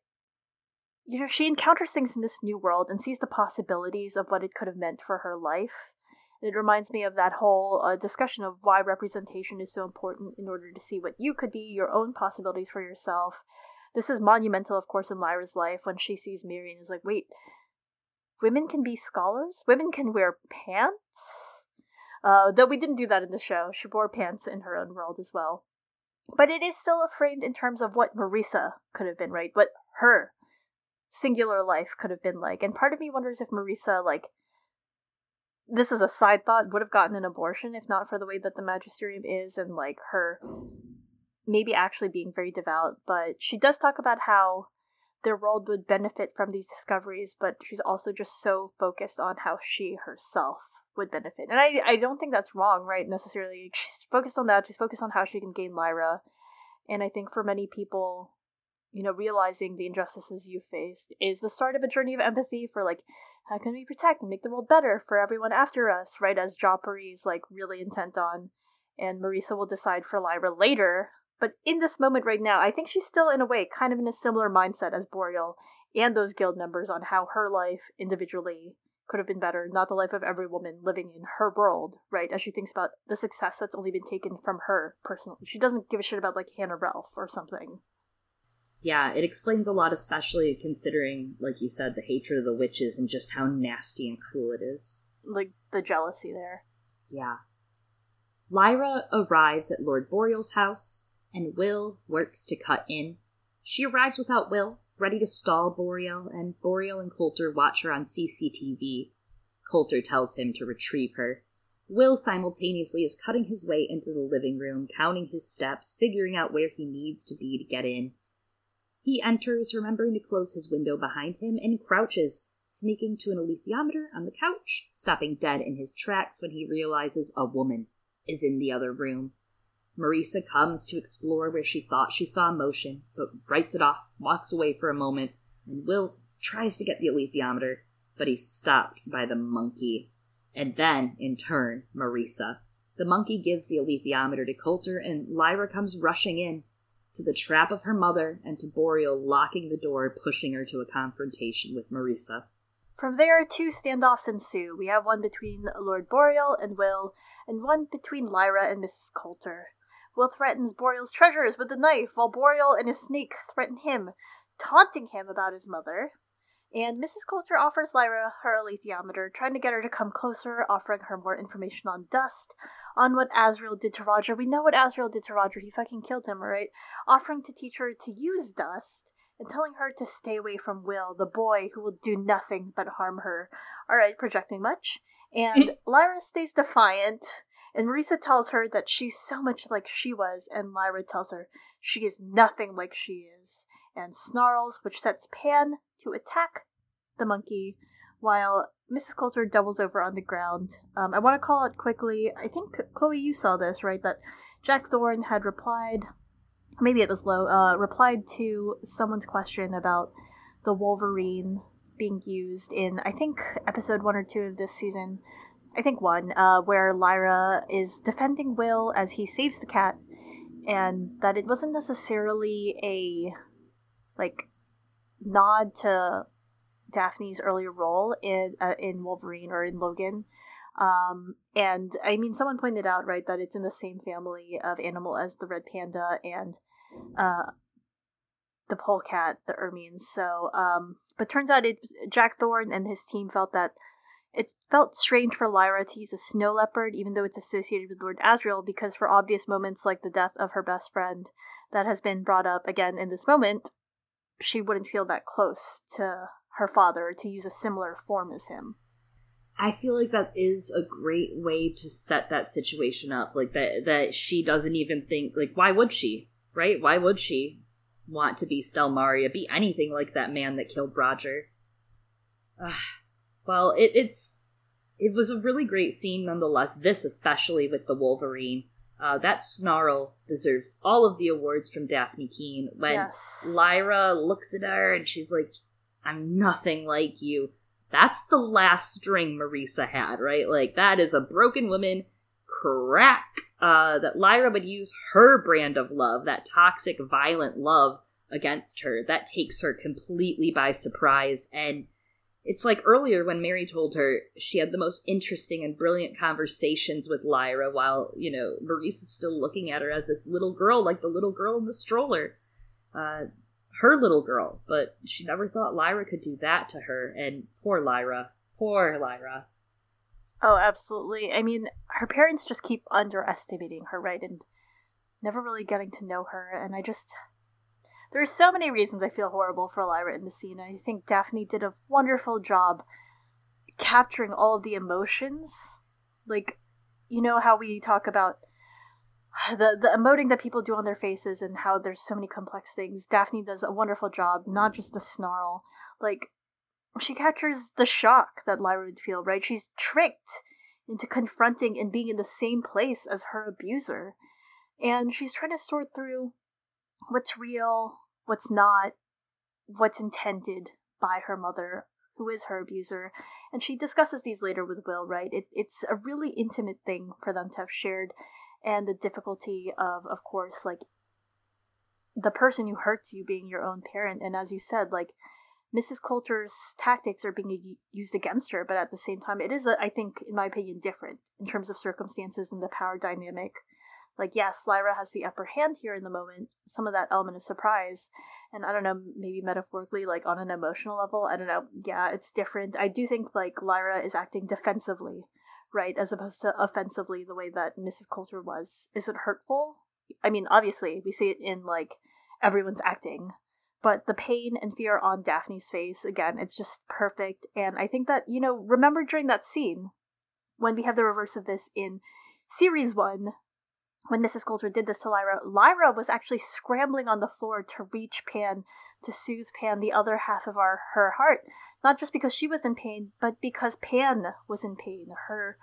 you know she encounters things in this new world and sees the possibilities of what it could have meant for her life it reminds me of that whole uh, discussion of why representation is so important in order to see what you could be, your own possibilities for yourself. This is monumental, of course, in Lyra's life when she sees Miri and is like, wait, women can be scholars? Women can wear pants? Uh, though we didn't do that in the show. She wore pants in her own world as well. But it is still framed in terms of what Marisa could have been, right? What her singular life could have been like. And part of me wonders if Marisa, like, this is a side thought would have gotten an abortion if not for the way that the magisterium is and like her maybe actually being very devout but she does talk about how their world would benefit from these discoveries but she's also just so focused on how she herself would benefit. And i i don't think that's wrong right necessarily. She's focused on that. She's focused on how she can gain lyra. And i think for many people you know realizing the injustices you faced is the start of a journey of empathy for like how can we protect and make the world better for everyone after us, right? As Jopari is like really intent on, and Marisa will decide for Lyra later. But in this moment right now, I think she's still in a way kind of in a similar mindset as Boreal and those guild members on how her life individually could have been better, not the life of every woman living in her world, right? As she thinks about the success that's only been taken from her personally. She doesn't give a shit about like Hannah Relf or something yeah, it explains a lot, especially considering, like you said, the hatred of the witches and just how nasty and cruel it is. Like the jealousy there. Yeah. Lyra arrives at Lord Boreal's house, and Will works to cut in. She arrives without Will, ready to stall Boreal, and Boreal and Coulter watch her on CCTV. Coulter tells him to retrieve her. Will simultaneously is cutting his way into the living room, counting his steps, figuring out where he needs to be to get in. He enters, remembering to close his window behind him, and crouches, sneaking to an alethiometer on the couch, stopping dead in his tracks when he realizes a woman is in the other room. Marisa comes to explore where she thought she saw motion, but writes it off, walks away for a moment, and Will tries to get the alethiometer, but he's stopped by the monkey. And then, in turn, Marisa. The monkey gives the alethiometer to Coulter, and Lyra comes rushing in, to the trap of her mother, and to Boreal locking the door, pushing her to a confrontation with Marisa. From there, two standoffs ensue. We have one between Lord Boreal and Will, and one between Lyra and Mrs. Coulter. Will threatens Boreal's treasures with a knife, while Boreal and his snake threaten him, taunting him about his mother. And Mrs. Coulter offers Lyra her alethiometer, trying to get her to come closer, offering her more information on Dust, on what Asriel did to Roger. We know what Asriel did to Roger. He fucking killed him, alright? Offering to teach her to use Dust, and telling her to stay away from Will, the boy who will do nothing but harm her. Alright, projecting much. And mm. Lyra stays defiant, and Marisa tells her that she's so much like she was, and Lyra tells her she is nothing like she is, and snarls, which sets Pan to attack the monkey, while Mrs. Coulter doubles over on the ground. Um, I want to call it quickly. I think Chloe, you saw this right? That Jack Thorne had replied, maybe it was Low, uh, replied to someone's question about the Wolverine being used in I think episode one or two of this season. I think one, uh, where Lyra is defending Will as he saves the cat, and that it wasn't necessarily a like nod to Dafne's earlier role in uh, in Wolverine or in Logan. Um, and I mean, someone pointed out right that it's in the same family of animal as the red panda and uh, the polecat, the ermines. So, um, but turns out it Jack Thorne and his team felt that it felt strange for Lyra to use a snow leopard, even though it's associated with Lord Asriel, because for obvious moments like the death of her best friend that has been brought up again in this moment, she wouldn't feel that close to her father to use a similar form as him. I feel like that is a great way to set that situation up. Like that that she doesn't even think like why would she? Right? Why would she want to be Stelmaria, be anything like that man that killed Roger? Uh, well, it, it's it was a really great scene nonetheless. This especially with the Wolverine. Uh, that snarl deserves all of the awards from Dafne Keen. When Yes. Lyra looks at her and she's like, I'm nothing like you. That's the last string Marisa had, right? Like, that is a broken woman crack uh, that Lyra would use her brand of love, that toxic, violent love, against her. That takes her completely by surprise. And it's like earlier when Mary told her she had the most interesting and brilliant conversations with Lyra while, you know, Marisa's still looking at her as this little girl, like the little girl in the stroller. Uh, her little girl, but she never thought Lyra could do that to her. And poor Lyra. Poor Lyra. Oh, absolutely. I mean, her parents just keep underestimating her, right? And never really getting to know her. And I just. There's so many reasons I feel horrible for Lyra in the scene. I think Dafne did a wonderful job capturing all of the emotions. Like, you know how we talk about *sighs* the the emoting that people do on their faces and how there's so many complex things. Dafne does a wonderful job, not just the snarl. Like she captures the shock that Lyra would feel, right? She's tricked into confronting and being in the same place as her abuser. And she's trying to sort through what's real, what's not, what's intended by her mother, who is her abuser. And she discusses these later with Will, right? It, it's a really intimate thing for them to have shared, and the difficulty of, of course, like the person who hurts you being your own parent. And as you said, like Mrs. Coulter's tactics are being used against her, but at the same time, it is, I think, in my opinion, different in terms of circumstances and the power dynamic. Like, yes, Lyra has the upper hand here in the moment, some of that element of surprise, and I don't know, maybe metaphorically, like on an emotional level, I don't know. Yeah, it's different. I do think, like, Lyra is acting defensively, right, as opposed to offensively the way that Mrs. Coulter was. Is it hurtful? I mean, obviously, we see it in, like, everyone's acting, but the pain and fear on Dafne's face, again, it's just perfect. And I think that, you know, remember during that scene, when we have the reverse of this in series one, when Mrs. Coulter did this to Lyra, Lyra was actually scrambling on the floor to reach Pan, to soothe Pan, the other half of our her heart. Not just because she was in pain, but because Pan was in pain, her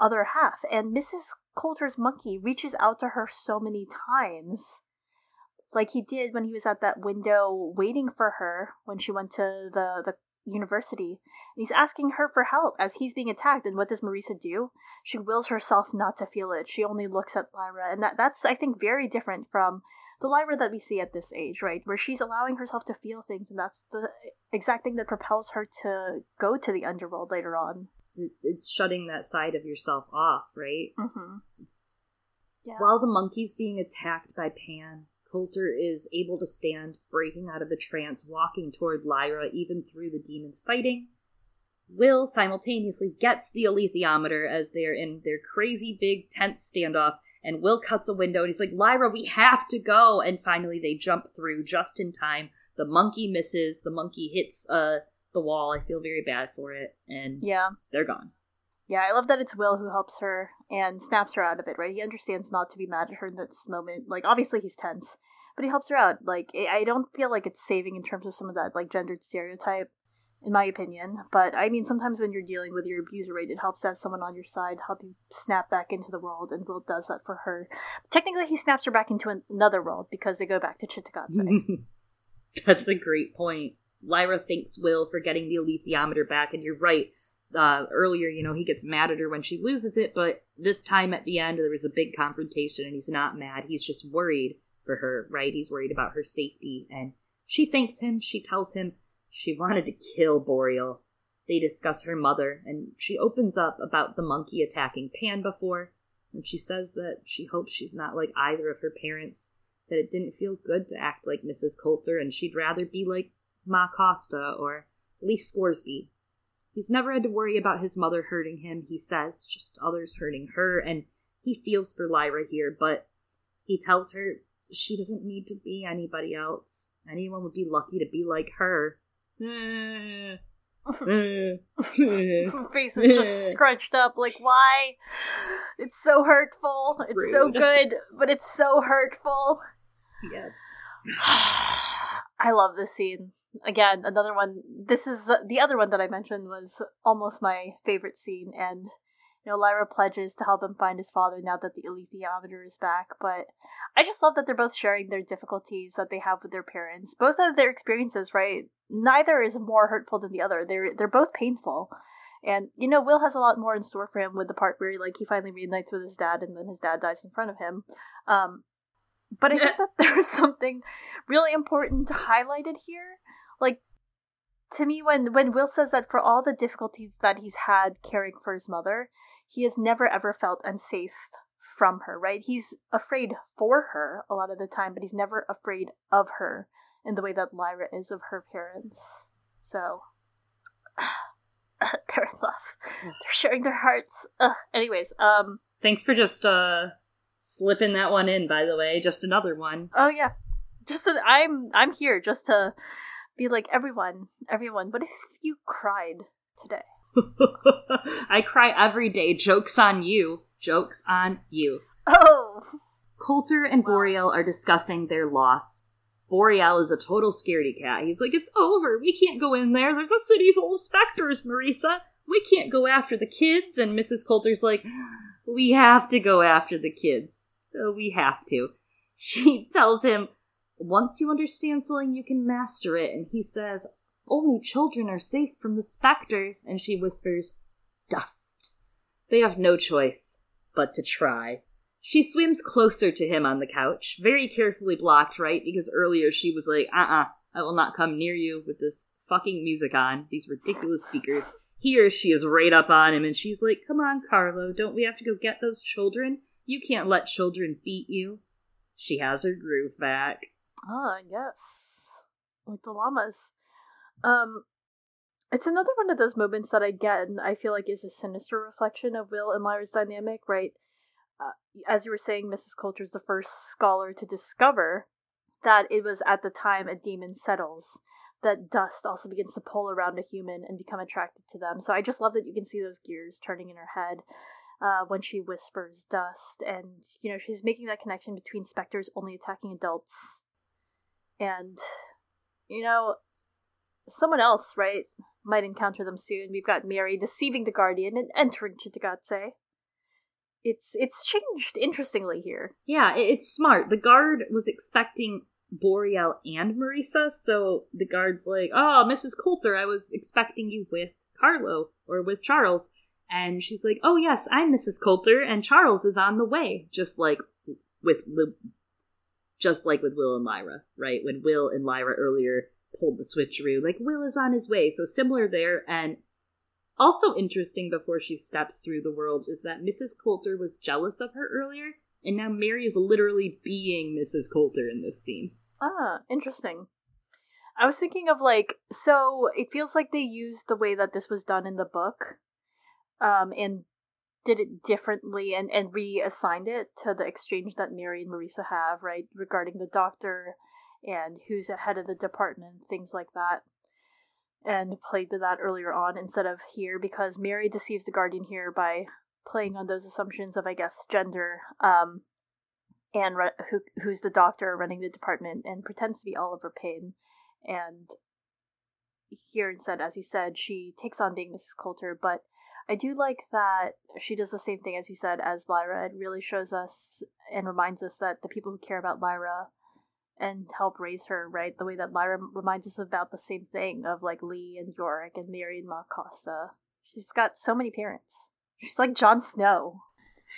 other half. And Mrs. Coulter's monkey reaches out to her so many times like he did when he was at that window waiting for her when she went to the the university. And he's asking her for help as he's being attacked. And what does Marisa do? She wills herself not to feel it. She only looks at Lyra, and that that's I think very different from the Lyra that we see at this age, right? Where she's allowing herself to feel things, and that's the exact thing that propels her to go to the underworld later on. It's, shutting that side of yourself off, right? Mm-hmm. It's Yeah. While the monkey's being attacked by Pan, Coulter is able to stand, breaking out of the trance, walking toward Lyra even through the demons fighting. Will simultaneously gets the alethiometer as they're in their crazy big tense standoff, and Will cuts a window and he's like, Lyra, we have to go! And finally they jump through just in time. The monkey misses, the monkey hits uh, the wall. I feel very bad for it, and Yeah. they're gone. Yeah, I love that it's Will who helps her and snaps her out of it, right? He understands not to be mad at her in this moment. Like, obviously he's tense, but he helps her out. Like, I I don't feel like it's saving in terms of some of that, like, gendered stereotype, in my opinion. But, I mean, sometimes when you're dealing with your abuser, right, it helps to have someone on your side help you snap back into the world, and Will does that for her. Technically, he snaps her back into an- another world because they go back to Cittàgazze. *laughs* That's a great point. Lyra thanks Will for getting the alethiometer back, and you're right. Uh, earlier, you know, he gets mad at her when she loses it, but this time at the end, there was a big confrontation, and he's not mad. He's just worried for her, right? He's worried about her safety, and she thanks him. She tells him she wanted to kill Boreal. They discuss her mother, and she opens up about the monkey attacking Pan before, and she says that she hopes she's not like either of her parents, that it didn't feel good to act like Mrs. Coulter, and she'd rather be like Ma Costa or Lee Scoresby. He's never had to worry about his mother hurting him, he says, just others hurting her, and he feels for Lyra here, but he tells her she doesn't need to be anybody else. Anyone would be lucky to be like her. *laughs* *laughs* face is just scrunched up. Like, why? It's so hurtful. It's so *laughs* good, but it's so hurtful. yeah. *sighs* I love this scene. Again, another one. This is uh, the other one that I mentioned was almost my favorite scene, and you know, Lyra pledges to help him find his father now that the alethiometer is back. But I just love that they're both sharing their difficulties that they have with their parents. Both of their experiences, right? Neither is more hurtful than the other. They're they're both painful. And you know, Will has a lot more in store for him with the part where like he finally reunites with his dad, and then his dad dies in front of him. Um, but I think *laughs* that there's something really important highlighted here. Like to me, when when Will says that for all the difficulties that he's had caring for his mother, he has never ever felt unsafe from her. Right? He's afraid for her a lot of the time, but he's never afraid of her in the way that Lyra is of her parents. So. *sighs* They're in love. They're sharing their hearts. Ugh. Anyways, um, Thanks for just uh slipping that one in, by the way. Just another one. Oh yeah, just so I'm I'm here just to be like everyone, everyone. What if you cried today? *laughs* I cry every day. Joke's on you. Joke's on you. Oh, Coulter and Boreal are discussing their loss. Boreal is a total scaredy cat. He's like, It's over. We can't go in there. There's a city full of specters, Marisa. We can't go after the kids. And Mrs. Coulter's like, We have to go after the kids. Uh, We have to. She *laughs* tells him, Once you understand something, you can master it. And he says, Only children are safe from the specters. And she whispers, Dust. They have no choice but to try. She swims closer to him on the couch, very carefully blocked, right? Because earlier she was like, uh uh I will not come near you with this fucking music on, these ridiculous speakers. Here she is right up on him, and she's like, Come on, Carlo, don't we have to go get those children? You can't let children beat you. She has her groove back. ah, yes, like the llamas. Um, it's another one of those moments that I get, and I feel like is a sinister reflection of Will and Lyra's dynamic, right? Uh, as you were saying, Mrs. Coulter's the first scholar to discover that it was at the time a demon settles that dust also begins to pull around a human and become attracted to them. So I just love that you can see those gears turning in her head uh, when she whispers dust, and you know she's making that connection between specters only attacking adults, and you know someone else, right, might encounter them soon. We've got Mary deceiving the Guardian and entering Cittàgazze. It's it's changed interestingly here. Yeah, it's smart. The guard was expecting Boreal and Marisa, so the guard's like, "Oh, Mrs. Coulter, I was expecting you with Carlo or with Charles." And she's like, "Oh yes, I'm Mrs. Coulter, and Charles is on the way." Just like with just like with Will and Lyra, right? When Will and Lyra earlier pulled the switcheroo, like Will is on his way. So similar there, and also interesting before she steps through the world is that Mrs. Coulter was jealous of her earlier, and now Mary is literally being Mrs. Coulter in this scene. Ah, interesting. I was thinking of like so it feels like they used the way that this was done in the book um and did it differently and and reassigned it to the exchange that Mary and Marisa have, right, regarding the doctor and who's ahead of the department, things like that. And played to that earlier on instead of here because Mary deceives the guardian here by playing on those assumptions of I guess gender um and who who's the doctor running the department and pretends to be Oliver Payne and here instead, as you said, she takes on being Mrs. Coulter, but I do like that she does the same thing as you said as Lyra. It really shows us and reminds us that the people who care about Lyra and help raise her, right? The way that Lyra reminds us about the same thing of like Lee and Iorek and Mary and Ma Costa. She's got so many parents. She's like Jon Snow.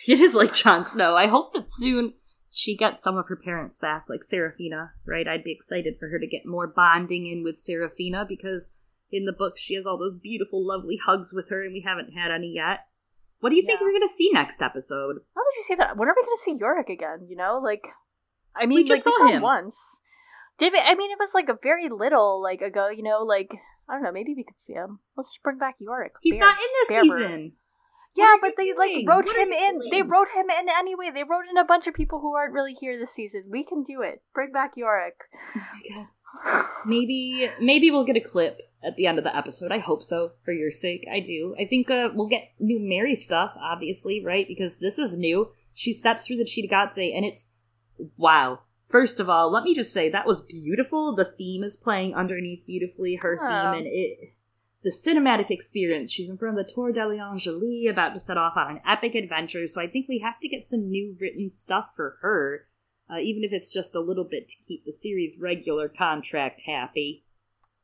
It is like Jon Snow. I hope that soon she gets some of her parents back, like Serafina, right? I'd be excited for her to get more bonding in with Serafina because in the books she has all those beautiful, lovely hugs with her, and we haven't had any yet. What do you yeah. think we're going to see next episode? Now that you say that, when are we going to see Iorek again? You know, like, I mean, we just like, saw him once. Did we, I mean, it was like a very little like ago. You know, like I don't know. Maybe we could see him. Let's just bring back Iorek. He's Bear, not in this season. Yeah, but they doing? like wrote what him in. Doing? They wrote him in anyway. They wrote in a bunch of people who aren't really here this season. We can do it. Bring back Iorek. Oh maybe maybe we'll get a clip at the end of the episode. I hope so for your sake. I do. I think uh, we'll get new Mary stuff, obviously, right? Because this is new. She steps through the Cittàgazze, and it's wow. First of all, let me just say that was beautiful. The theme is playing underneath beautifully. Her oh. theme, and it the cinematic experience. She's in front of the Torre degli Angeli, about to set off on an epic adventure. So I think we have to get some new written stuff for her, uh, even if it's just a little bit to keep the series' regular contract happy.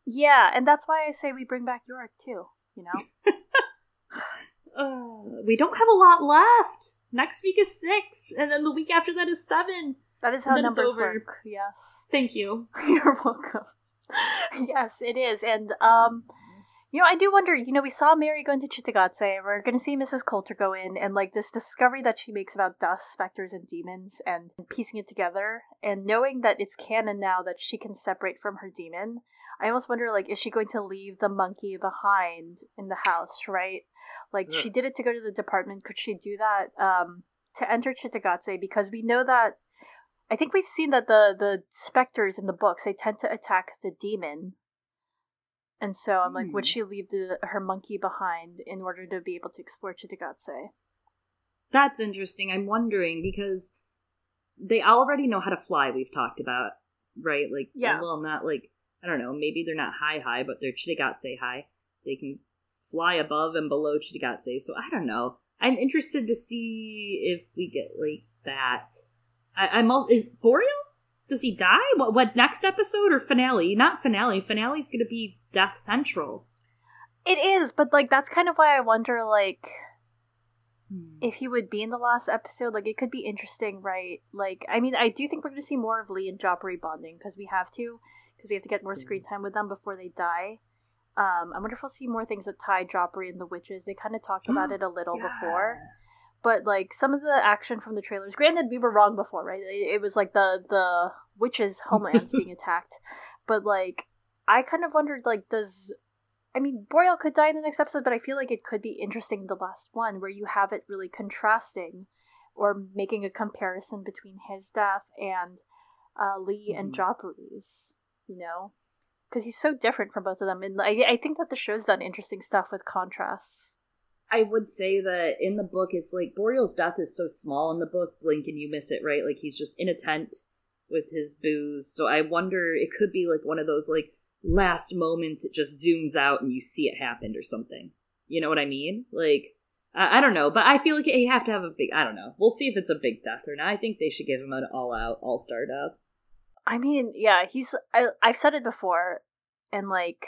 Yeah, and that's why I say we bring back Iorek too. You know. *laughs* uh, we don't have a lot left. Next week is six, and then the week after that is seven. That is how numbers work. Yes. Thank you. *laughs* You're welcome. *laughs* yes, it is, and um you know, I do wonder, you know, we saw Mary go into Cittàgazze, we're gonna see Mrs. Coulter go in, and like this discovery that she makes about dust, specters, and demons, and piecing it together, and knowing that it's canon now that she can separate from her demon, I almost wonder, like, is she going to leave the monkey behind in the house, right? Like, yeah. she did it to go to the department, could she do that um, to enter Cittàgazze? Because we know that, I think we've seen that the, the specters in the books, they tend to attack the demon and so I'm like, would hmm. she leave the, her monkey behind in order to be able to explore Cittàgazze? That's interesting. I'm wondering because they already know how to fly. We've talked about right, like yeah. Well, not like I don't know. Maybe they're not high high, but they're Cittàgazze high. They can fly above and below Cittàgazze. So I don't know. I'm interested to see if we get like that. I, am all, is Boreal does he die? What what next episode or finale? Not finale. Finale's gonna be Death Central. It is, but like that's kind of why I wonder like hmm. if he would be in the last episode. Like it could be interesting, right? Like I mean, I do think we're gonna see more of Lee and Jopari bonding because we have to, because we have to get more screen time with them before they die. Um, I wonder if we'll see more things that tie Jopari and the witches. They kind of talked about *gasps* it a little yeah. before but like some of the action from the trailers granted we were wrong before right? It, was like the the witches homelands being *laughs* attacked. But like i kind of wondered like does i mean boreal could die in the next episode but i feel like it could be interesting the last one where you have it really contrasting or making a comparison between his death and uh, lee mm-hmm. and jopari's you know? Because he's so different from both of them and I, I think that the show's done interesting stuff with contrasts I would say that in the book, it's like Boreal's death is so small in the book, blink and you miss it, right? Like he's just in a tent with his booze. So I wonder, it could be like one of those like last moments, it just zooms out and you see it happened or something. You know what I mean? Like, I, I don't know, but I feel like you have to have a big, I don't know. We'll see if it's a big death or not. I think they should give him an all out, all star death. I mean, yeah, he's, I, I've said it before, and like,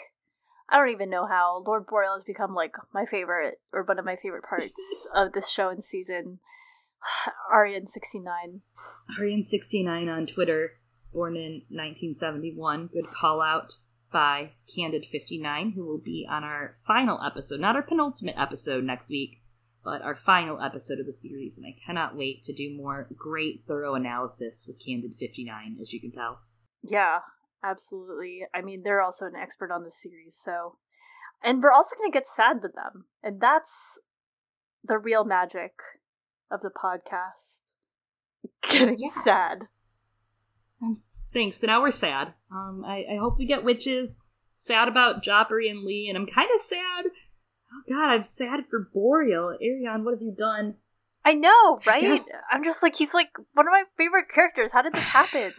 I don't even know how Lord Boreal has become like my favorite or one of my favorite parts *laughs* of this show and season. *sighs* Arian69. Arian69 on Twitter, born in 1971. Good call out by Candid59, who will be on our final episode, not our penultimate episode next week, but our final episode of the series, and I cannot wait to do more great, thorough analysis with Candid 59, as you can tell. Yeah, absolutely. I mean, they're also an expert on the series, so. And we're also going to get sad with them. And that's the real magic of the podcast. *laughs* Getting yeah. sad. Um, thanks. So now we're sad. Um, I, I hope we get witches. Sad about Jopari and Lee, and I'm kind of sad. Oh God, I'm sad for Boreal. Ariyon, what have you done? I know, right? I I'm just like he's like one of my favorite characters. How did this happen?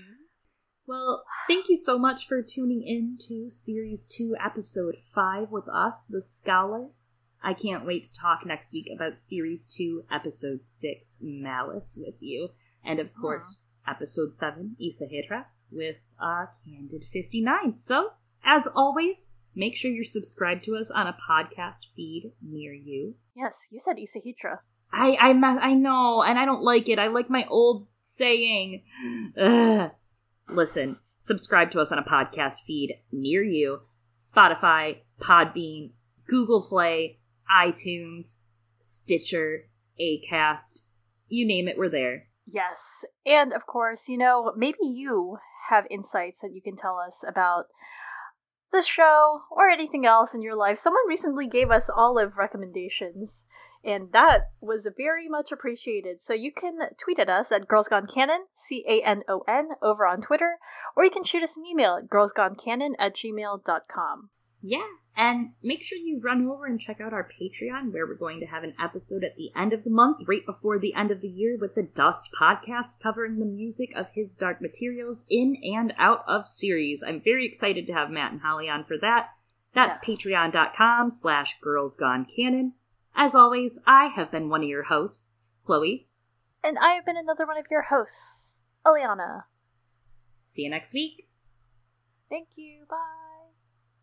Well, thank you so much for tuning in to series two, episode five with us, the Scholar. I can't wait to talk next week about series two, episode six, Malice with you, and of course, Aww. episode seven, Isahara with uh, Candid 59. So, as always, make sure you're subscribed to us on a podcast feed near you. Yes, you said Isahitra. I, I, I know, and I don't like it. I like my old saying. Ugh. Listen, subscribe to us on a podcast feed near you Spotify, Podbean, Google Play, iTunes, Stitcher, Acast, you name it, we're there. Yes. And of course, you know, maybe you have insights that you can tell us about the show or anything else in your life. Someone recently gave us olive recommendations, and that was very much appreciated. So you can tweet at us at Girls Gone Canon, C A N O N, over on Twitter, or you can shoot us an email at girlsgonecanon at gmail.com. Yeah, and make sure you run over and check out our Patreon, where we're going to have an episode at the end of the month, right before the end of the year, with the Dust podcast covering the music of his Dark Materials in and out of series. I'm very excited to have Matt and Holly on for that. That's yes. patreon.com slash girls gone girlsgonecanon. As always, I have been one of your hosts, Chloe. And I have been another one of your hosts, Eliana. See you next week. Thank you. Bye.